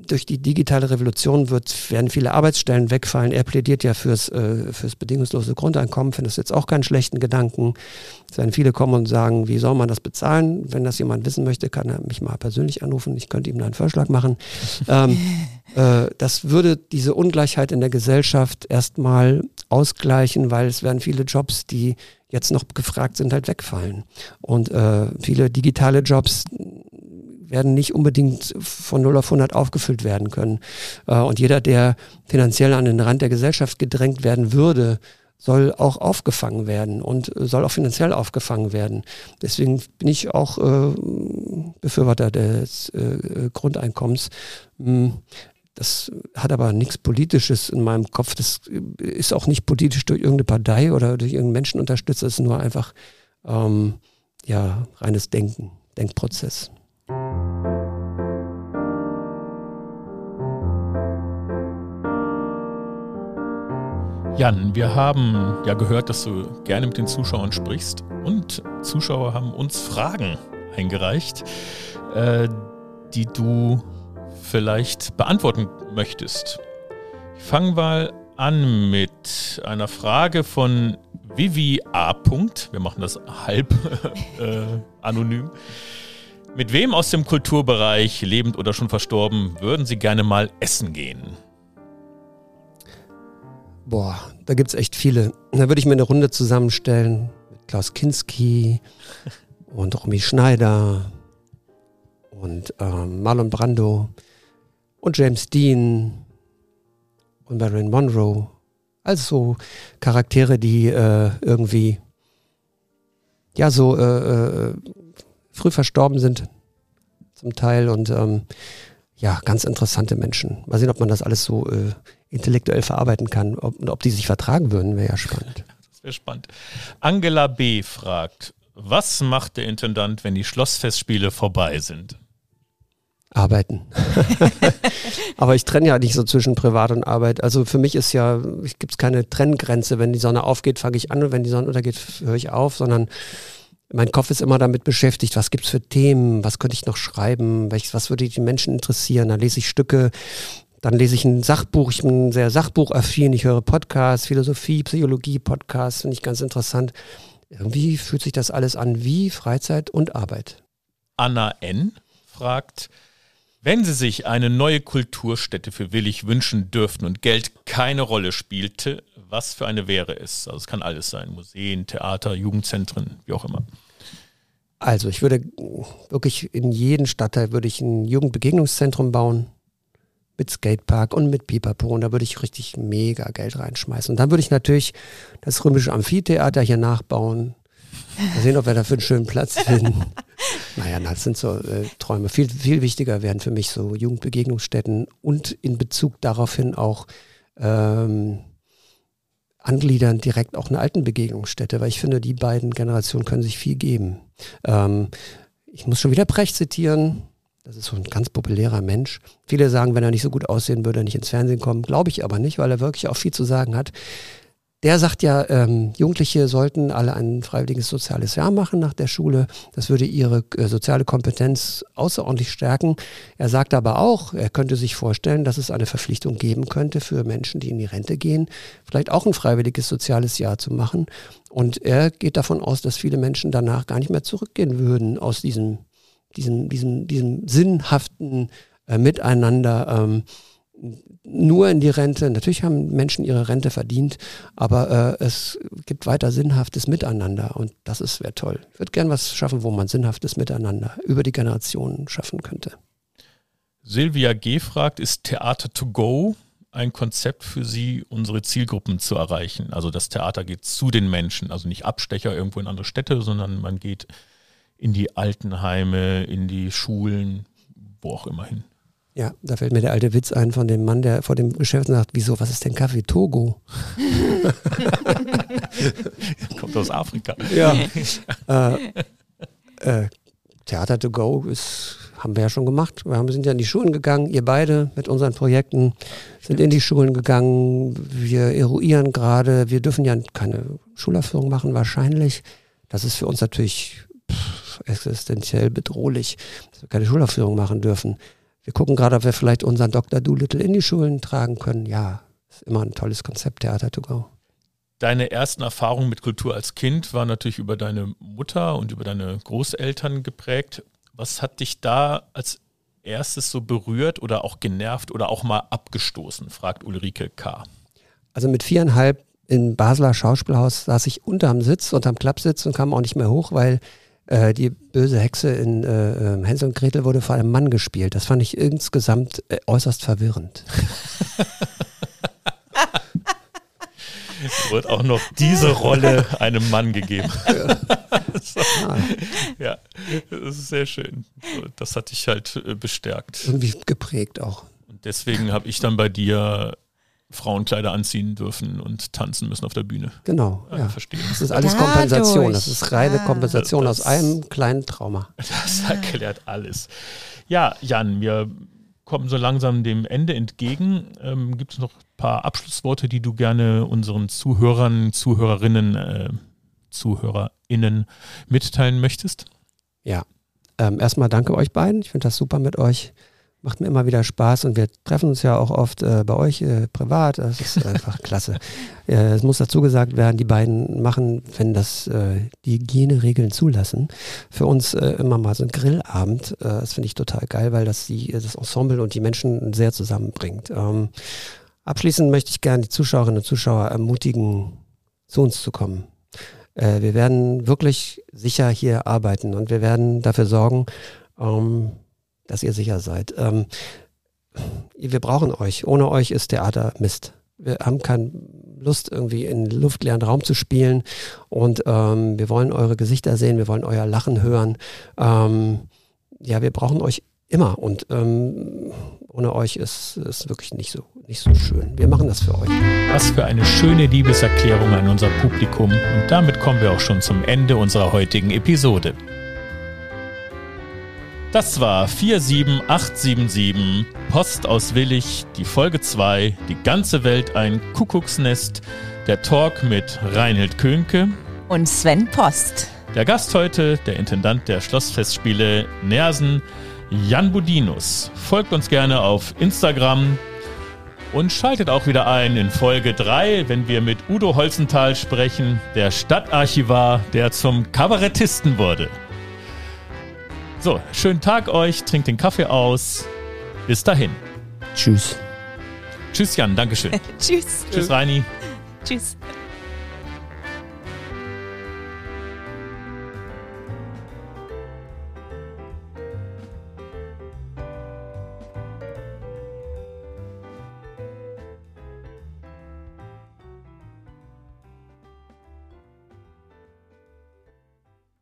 durch die digitale Revolution wird, werden viele Arbeitsstellen wegfallen. Er plädiert ja fürs, äh, fürs bedingungslose Grundeinkommen, findet das jetzt auch keinen schlechten Gedanken. Es werden viele kommen und sagen, wie soll man das bezahlen? Wenn das jemand wissen möchte, kann er mich mal persönlich anrufen. Ich könnte ihm da einen Vorschlag machen. ähm, äh, das würde diese Ungleichheit in der Gesellschaft erstmal ausgleichen, weil es werden viele Jobs, die jetzt noch gefragt sind, halt wegfallen. Und äh, viele digitale Jobs werden nicht unbedingt von 0 auf 100 aufgefüllt werden können. Äh, und jeder, der finanziell an den Rand der Gesellschaft gedrängt werden würde, soll auch aufgefangen werden und soll auch finanziell aufgefangen werden. Deswegen bin ich auch äh, Befürworter des äh, Grundeinkommens. Hm, das hat aber nichts Politisches in meinem Kopf. Das ist auch nicht politisch durch irgendeine Partei oder durch irgendeinen Menschen unterstützt. Das ist nur einfach ähm, ja, reines Denken, Denkprozess. Jan, wir haben ja gehört, dass du gerne mit den Zuschauern sprichst und Zuschauer haben uns Fragen eingereicht, äh, die du vielleicht beantworten möchtest. Ich fange mal an mit einer Frage von Vivi A. Wir machen das halb äh, anonym. Mit wem aus dem Kulturbereich, lebend oder schon verstorben, würden Sie gerne mal essen gehen? Boah, da gibt es echt viele. Da würde ich mir eine Runde zusammenstellen mit Klaus Kinski und Romy Schneider und ähm, Marlon Brando und James Dean und Marilyn Monroe. Also Charaktere, die äh, irgendwie ja so äh, äh, früh verstorben sind zum Teil und ähm, ja, ganz interessante Menschen. Mal sehen, ob man das alles so äh, intellektuell verarbeiten kann. Ob, ob die sich vertragen würden, wäre ja spannend. Das wäre spannend. Angela B. fragt, was macht der Intendant, wenn die Schlossfestspiele vorbei sind? Arbeiten. Aber ich trenne ja nicht so zwischen Privat und Arbeit. Also für mich ist ja, gibt es keine Trenngrenze. Wenn die Sonne aufgeht, fange ich an und wenn die Sonne untergeht, höre ich auf, sondern mein Kopf ist immer damit beschäftigt, was gibt es für Themen, was könnte ich noch schreiben, welches, was würde die Menschen interessieren. Dann lese ich Stücke, dann lese ich ein Sachbuch, ich bin sehr sachbuchaffin, ich höre Podcasts, Philosophie, Psychologie, Podcasts, finde ich ganz interessant. Irgendwie fühlt sich das alles an wie Freizeit und Arbeit. Anna N. fragt, wenn Sie sich eine neue Kulturstätte für Willig wünschen dürften und Geld keine Rolle spielte, was für eine wäre es? Also es kann alles sein, Museen, Theater, Jugendzentren, wie auch immer. Also ich würde wirklich in jeden Stadtteil würde ich ein Jugendbegegnungszentrum bauen mit Skatepark und mit Pipapo und da würde ich richtig mega Geld reinschmeißen. Und dann würde ich natürlich das römische Amphitheater hier nachbauen. Mal sehen, ob wir dafür einen schönen Platz finden. naja, das sind so äh, Träume. Viel, viel wichtiger werden für mich so Jugendbegegnungsstätten und in Bezug daraufhin auch ähm, angliedern direkt auch eine Altenbegegnungsstätte, weil ich finde, die beiden Generationen können sich viel geben. Ähm, ich muss schon wieder Brecht zitieren. Das ist so ein ganz populärer Mensch. Viele sagen, wenn er nicht so gut aussehen würde, er nicht ins Fernsehen kommen. Glaube ich aber nicht, weil er wirklich auch viel zu sagen hat. Der sagt ja, ähm, Jugendliche sollten alle ein freiwilliges soziales Jahr machen nach der Schule. Das würde ihre äh, soziale Kompetenz außerordentlich stärken. Er sagt aber auch, er könnte sich vorstellen, dass es eine Verpflichtung geben könnte für Menschen, die in die Rente gehen, vielleicht auch ein freiwilliges soziales Jahr zu machen. Und er geht davon aus, dass viele Menschen danach gar nicht mehr zurückgehen würden aus diesem, diesem, diesem, diesem sinnhaften äh, Miteinander. Ähm, nur in die Rente. Natürlich haben Menschen ihre Rente verdient, aber äh, es gibt weiter sinnhaftes Miteinander und das ist wäre toll. Ich würde gern was schaffen, wo man sinnhaftes Miteinander über die Generationen schaffen könnte. Silvia G. fragt, ist Theater to go ein Konzept für Sie, unsere Zielgruppen zu erreichen? Also das Theater geht zu den Menschen, also nicht Abstecher irgendwo in andere Städte, sondern man geht in die Altenheime, in die Schulen, wo auch immer hin. Ja, da fällt mir der alte Witz ein von dem Mann, der vor dem Geschäft sagt, wieso, was ist denn Kaffee? Togo? Kommt aus Afrika. Ja. äh, äh, Theater to go ist, haben wir ja schon gemacht. Wir haben, sind ja in die Schulen gegangen, ihr beide mit unseren Projekten sind in die Schulen gegangen. Wir eruieren gerade, wir dürfen ja keine Schulaufführung machen wahrscheinlich. Das ist für uns natürlich pff, existenziell bedrohlich, dass wir keine Schulaufführung machen dürfen. Wir gucken gerade, ob wir vielleicht unseren Dr. Doolittle in die Schulen tragen können. Ja, ist immer ein tolles Konzept, Theater to go. Deine ersten Erfahrungen mit Kultur als Kind waren natürlich über deine Mutter und über deine Großeltern geprägt. Was hat dich da als erstes so berührt oder auch genervt oder auch mal abgestoßen, fragt Ulrike K. Also mit viereinhalb im Basler Schauspielhaus saß ich unterm Sitz, unterm Klappsitz und kam auch nicht mehr hoch, weil äh, die böse Hexe in äh, ähm, Hänsel und Gretel wurde vor einem Mann gespielt. Das fand ich insgesamt äh, äußerst verwirrend. Wird auch noch diese Rolle einem Mann gegeben. Ja, so. ja das ist sehr schön. Das hat dich halt äh, bestärkt. Irgendwie geprägt auch. Und deswegen habe ich dann bei dir Frauenkleider anziehen dürfen und tanzen müssen auf der Bühne. Genau. Ja, ja. Verstehe. Das ist alles Dadurch. Kompensation. Das ist reine ah. Kompensation das, aus einem kleinen Trauma. Das erklärt alles. Ja, Jan, wir kommen so langsam dem Ende entgegen. Ähm, Gibt es noch ein paar Abschlussworte, die du gerne unseren Zuhörern, Zuhörerinnen, äh, ZuhörerInnen mitteilen möchtest? Ja, ähm, erstmal danke euch beiden. Ich finde das super mit euch. Macht mir immer wieder Spaß und wir treffen uns ja auch oft äh, bei euch äh, privat. Das ist einfach klasse. Äh, es muss dazu gesagt werden, die beiden machen, wenn das äh, die Hygieneregeln zulassen, für uns äh, immer mal so ein Grillabend. Äh, das finde ich total geil, weil das die, das Ensemble und die Menschen sehr zusammenbringt. Ähm, abschließend möchte ich gerne die Zuschauerinnen und Zuschauer ermutigen, zu uns zu kommen. Wir werden wirklich sicher hier arbeiten und wir werden dafür sorgen, ähm, dass ihr sicher seid. Ähm, wir brauchen euch. Ohne euch ist Theater Mist. Wir haben keine Lust, irgendwie in luftleeren Raum zu spielen und ähm, wir wollen eure Gesichter sehen, wir wollen euer Lachen hören. Ähm, ja, wir brauchen euch immer und ähm, ohne euch ist es wirklich nicht so, nicht so schön. Wir machen das für euch. Was für eine schöne Liebeserklärung an unser Publikum. Und damit kommen wir auch schon zum Ende unserer heutigen Episode. Das war 47877 Post aus Willig, die Folge 2, die ganze Welt ein Kuckucksnest, der Talk mit Reinhild Könke Und Sven Post. Der Gast heute, der Intendant der Schlossfestspiele Nersen, Jan Budinus. Folgt uns gerne auf Instagram und schaltet auch wieder ein in Folge 3, wenn wir mit Udo Holzenthal sprechen, der Stadtarchivar, der zum Kabarettisten wurde. So, schönen Tag euch, trinkt den Kaffee aus. Bis dahin. Tschüss. Tschüss Jan, Dankeschön. Tschüss. Tschüss Reini. Tschüss.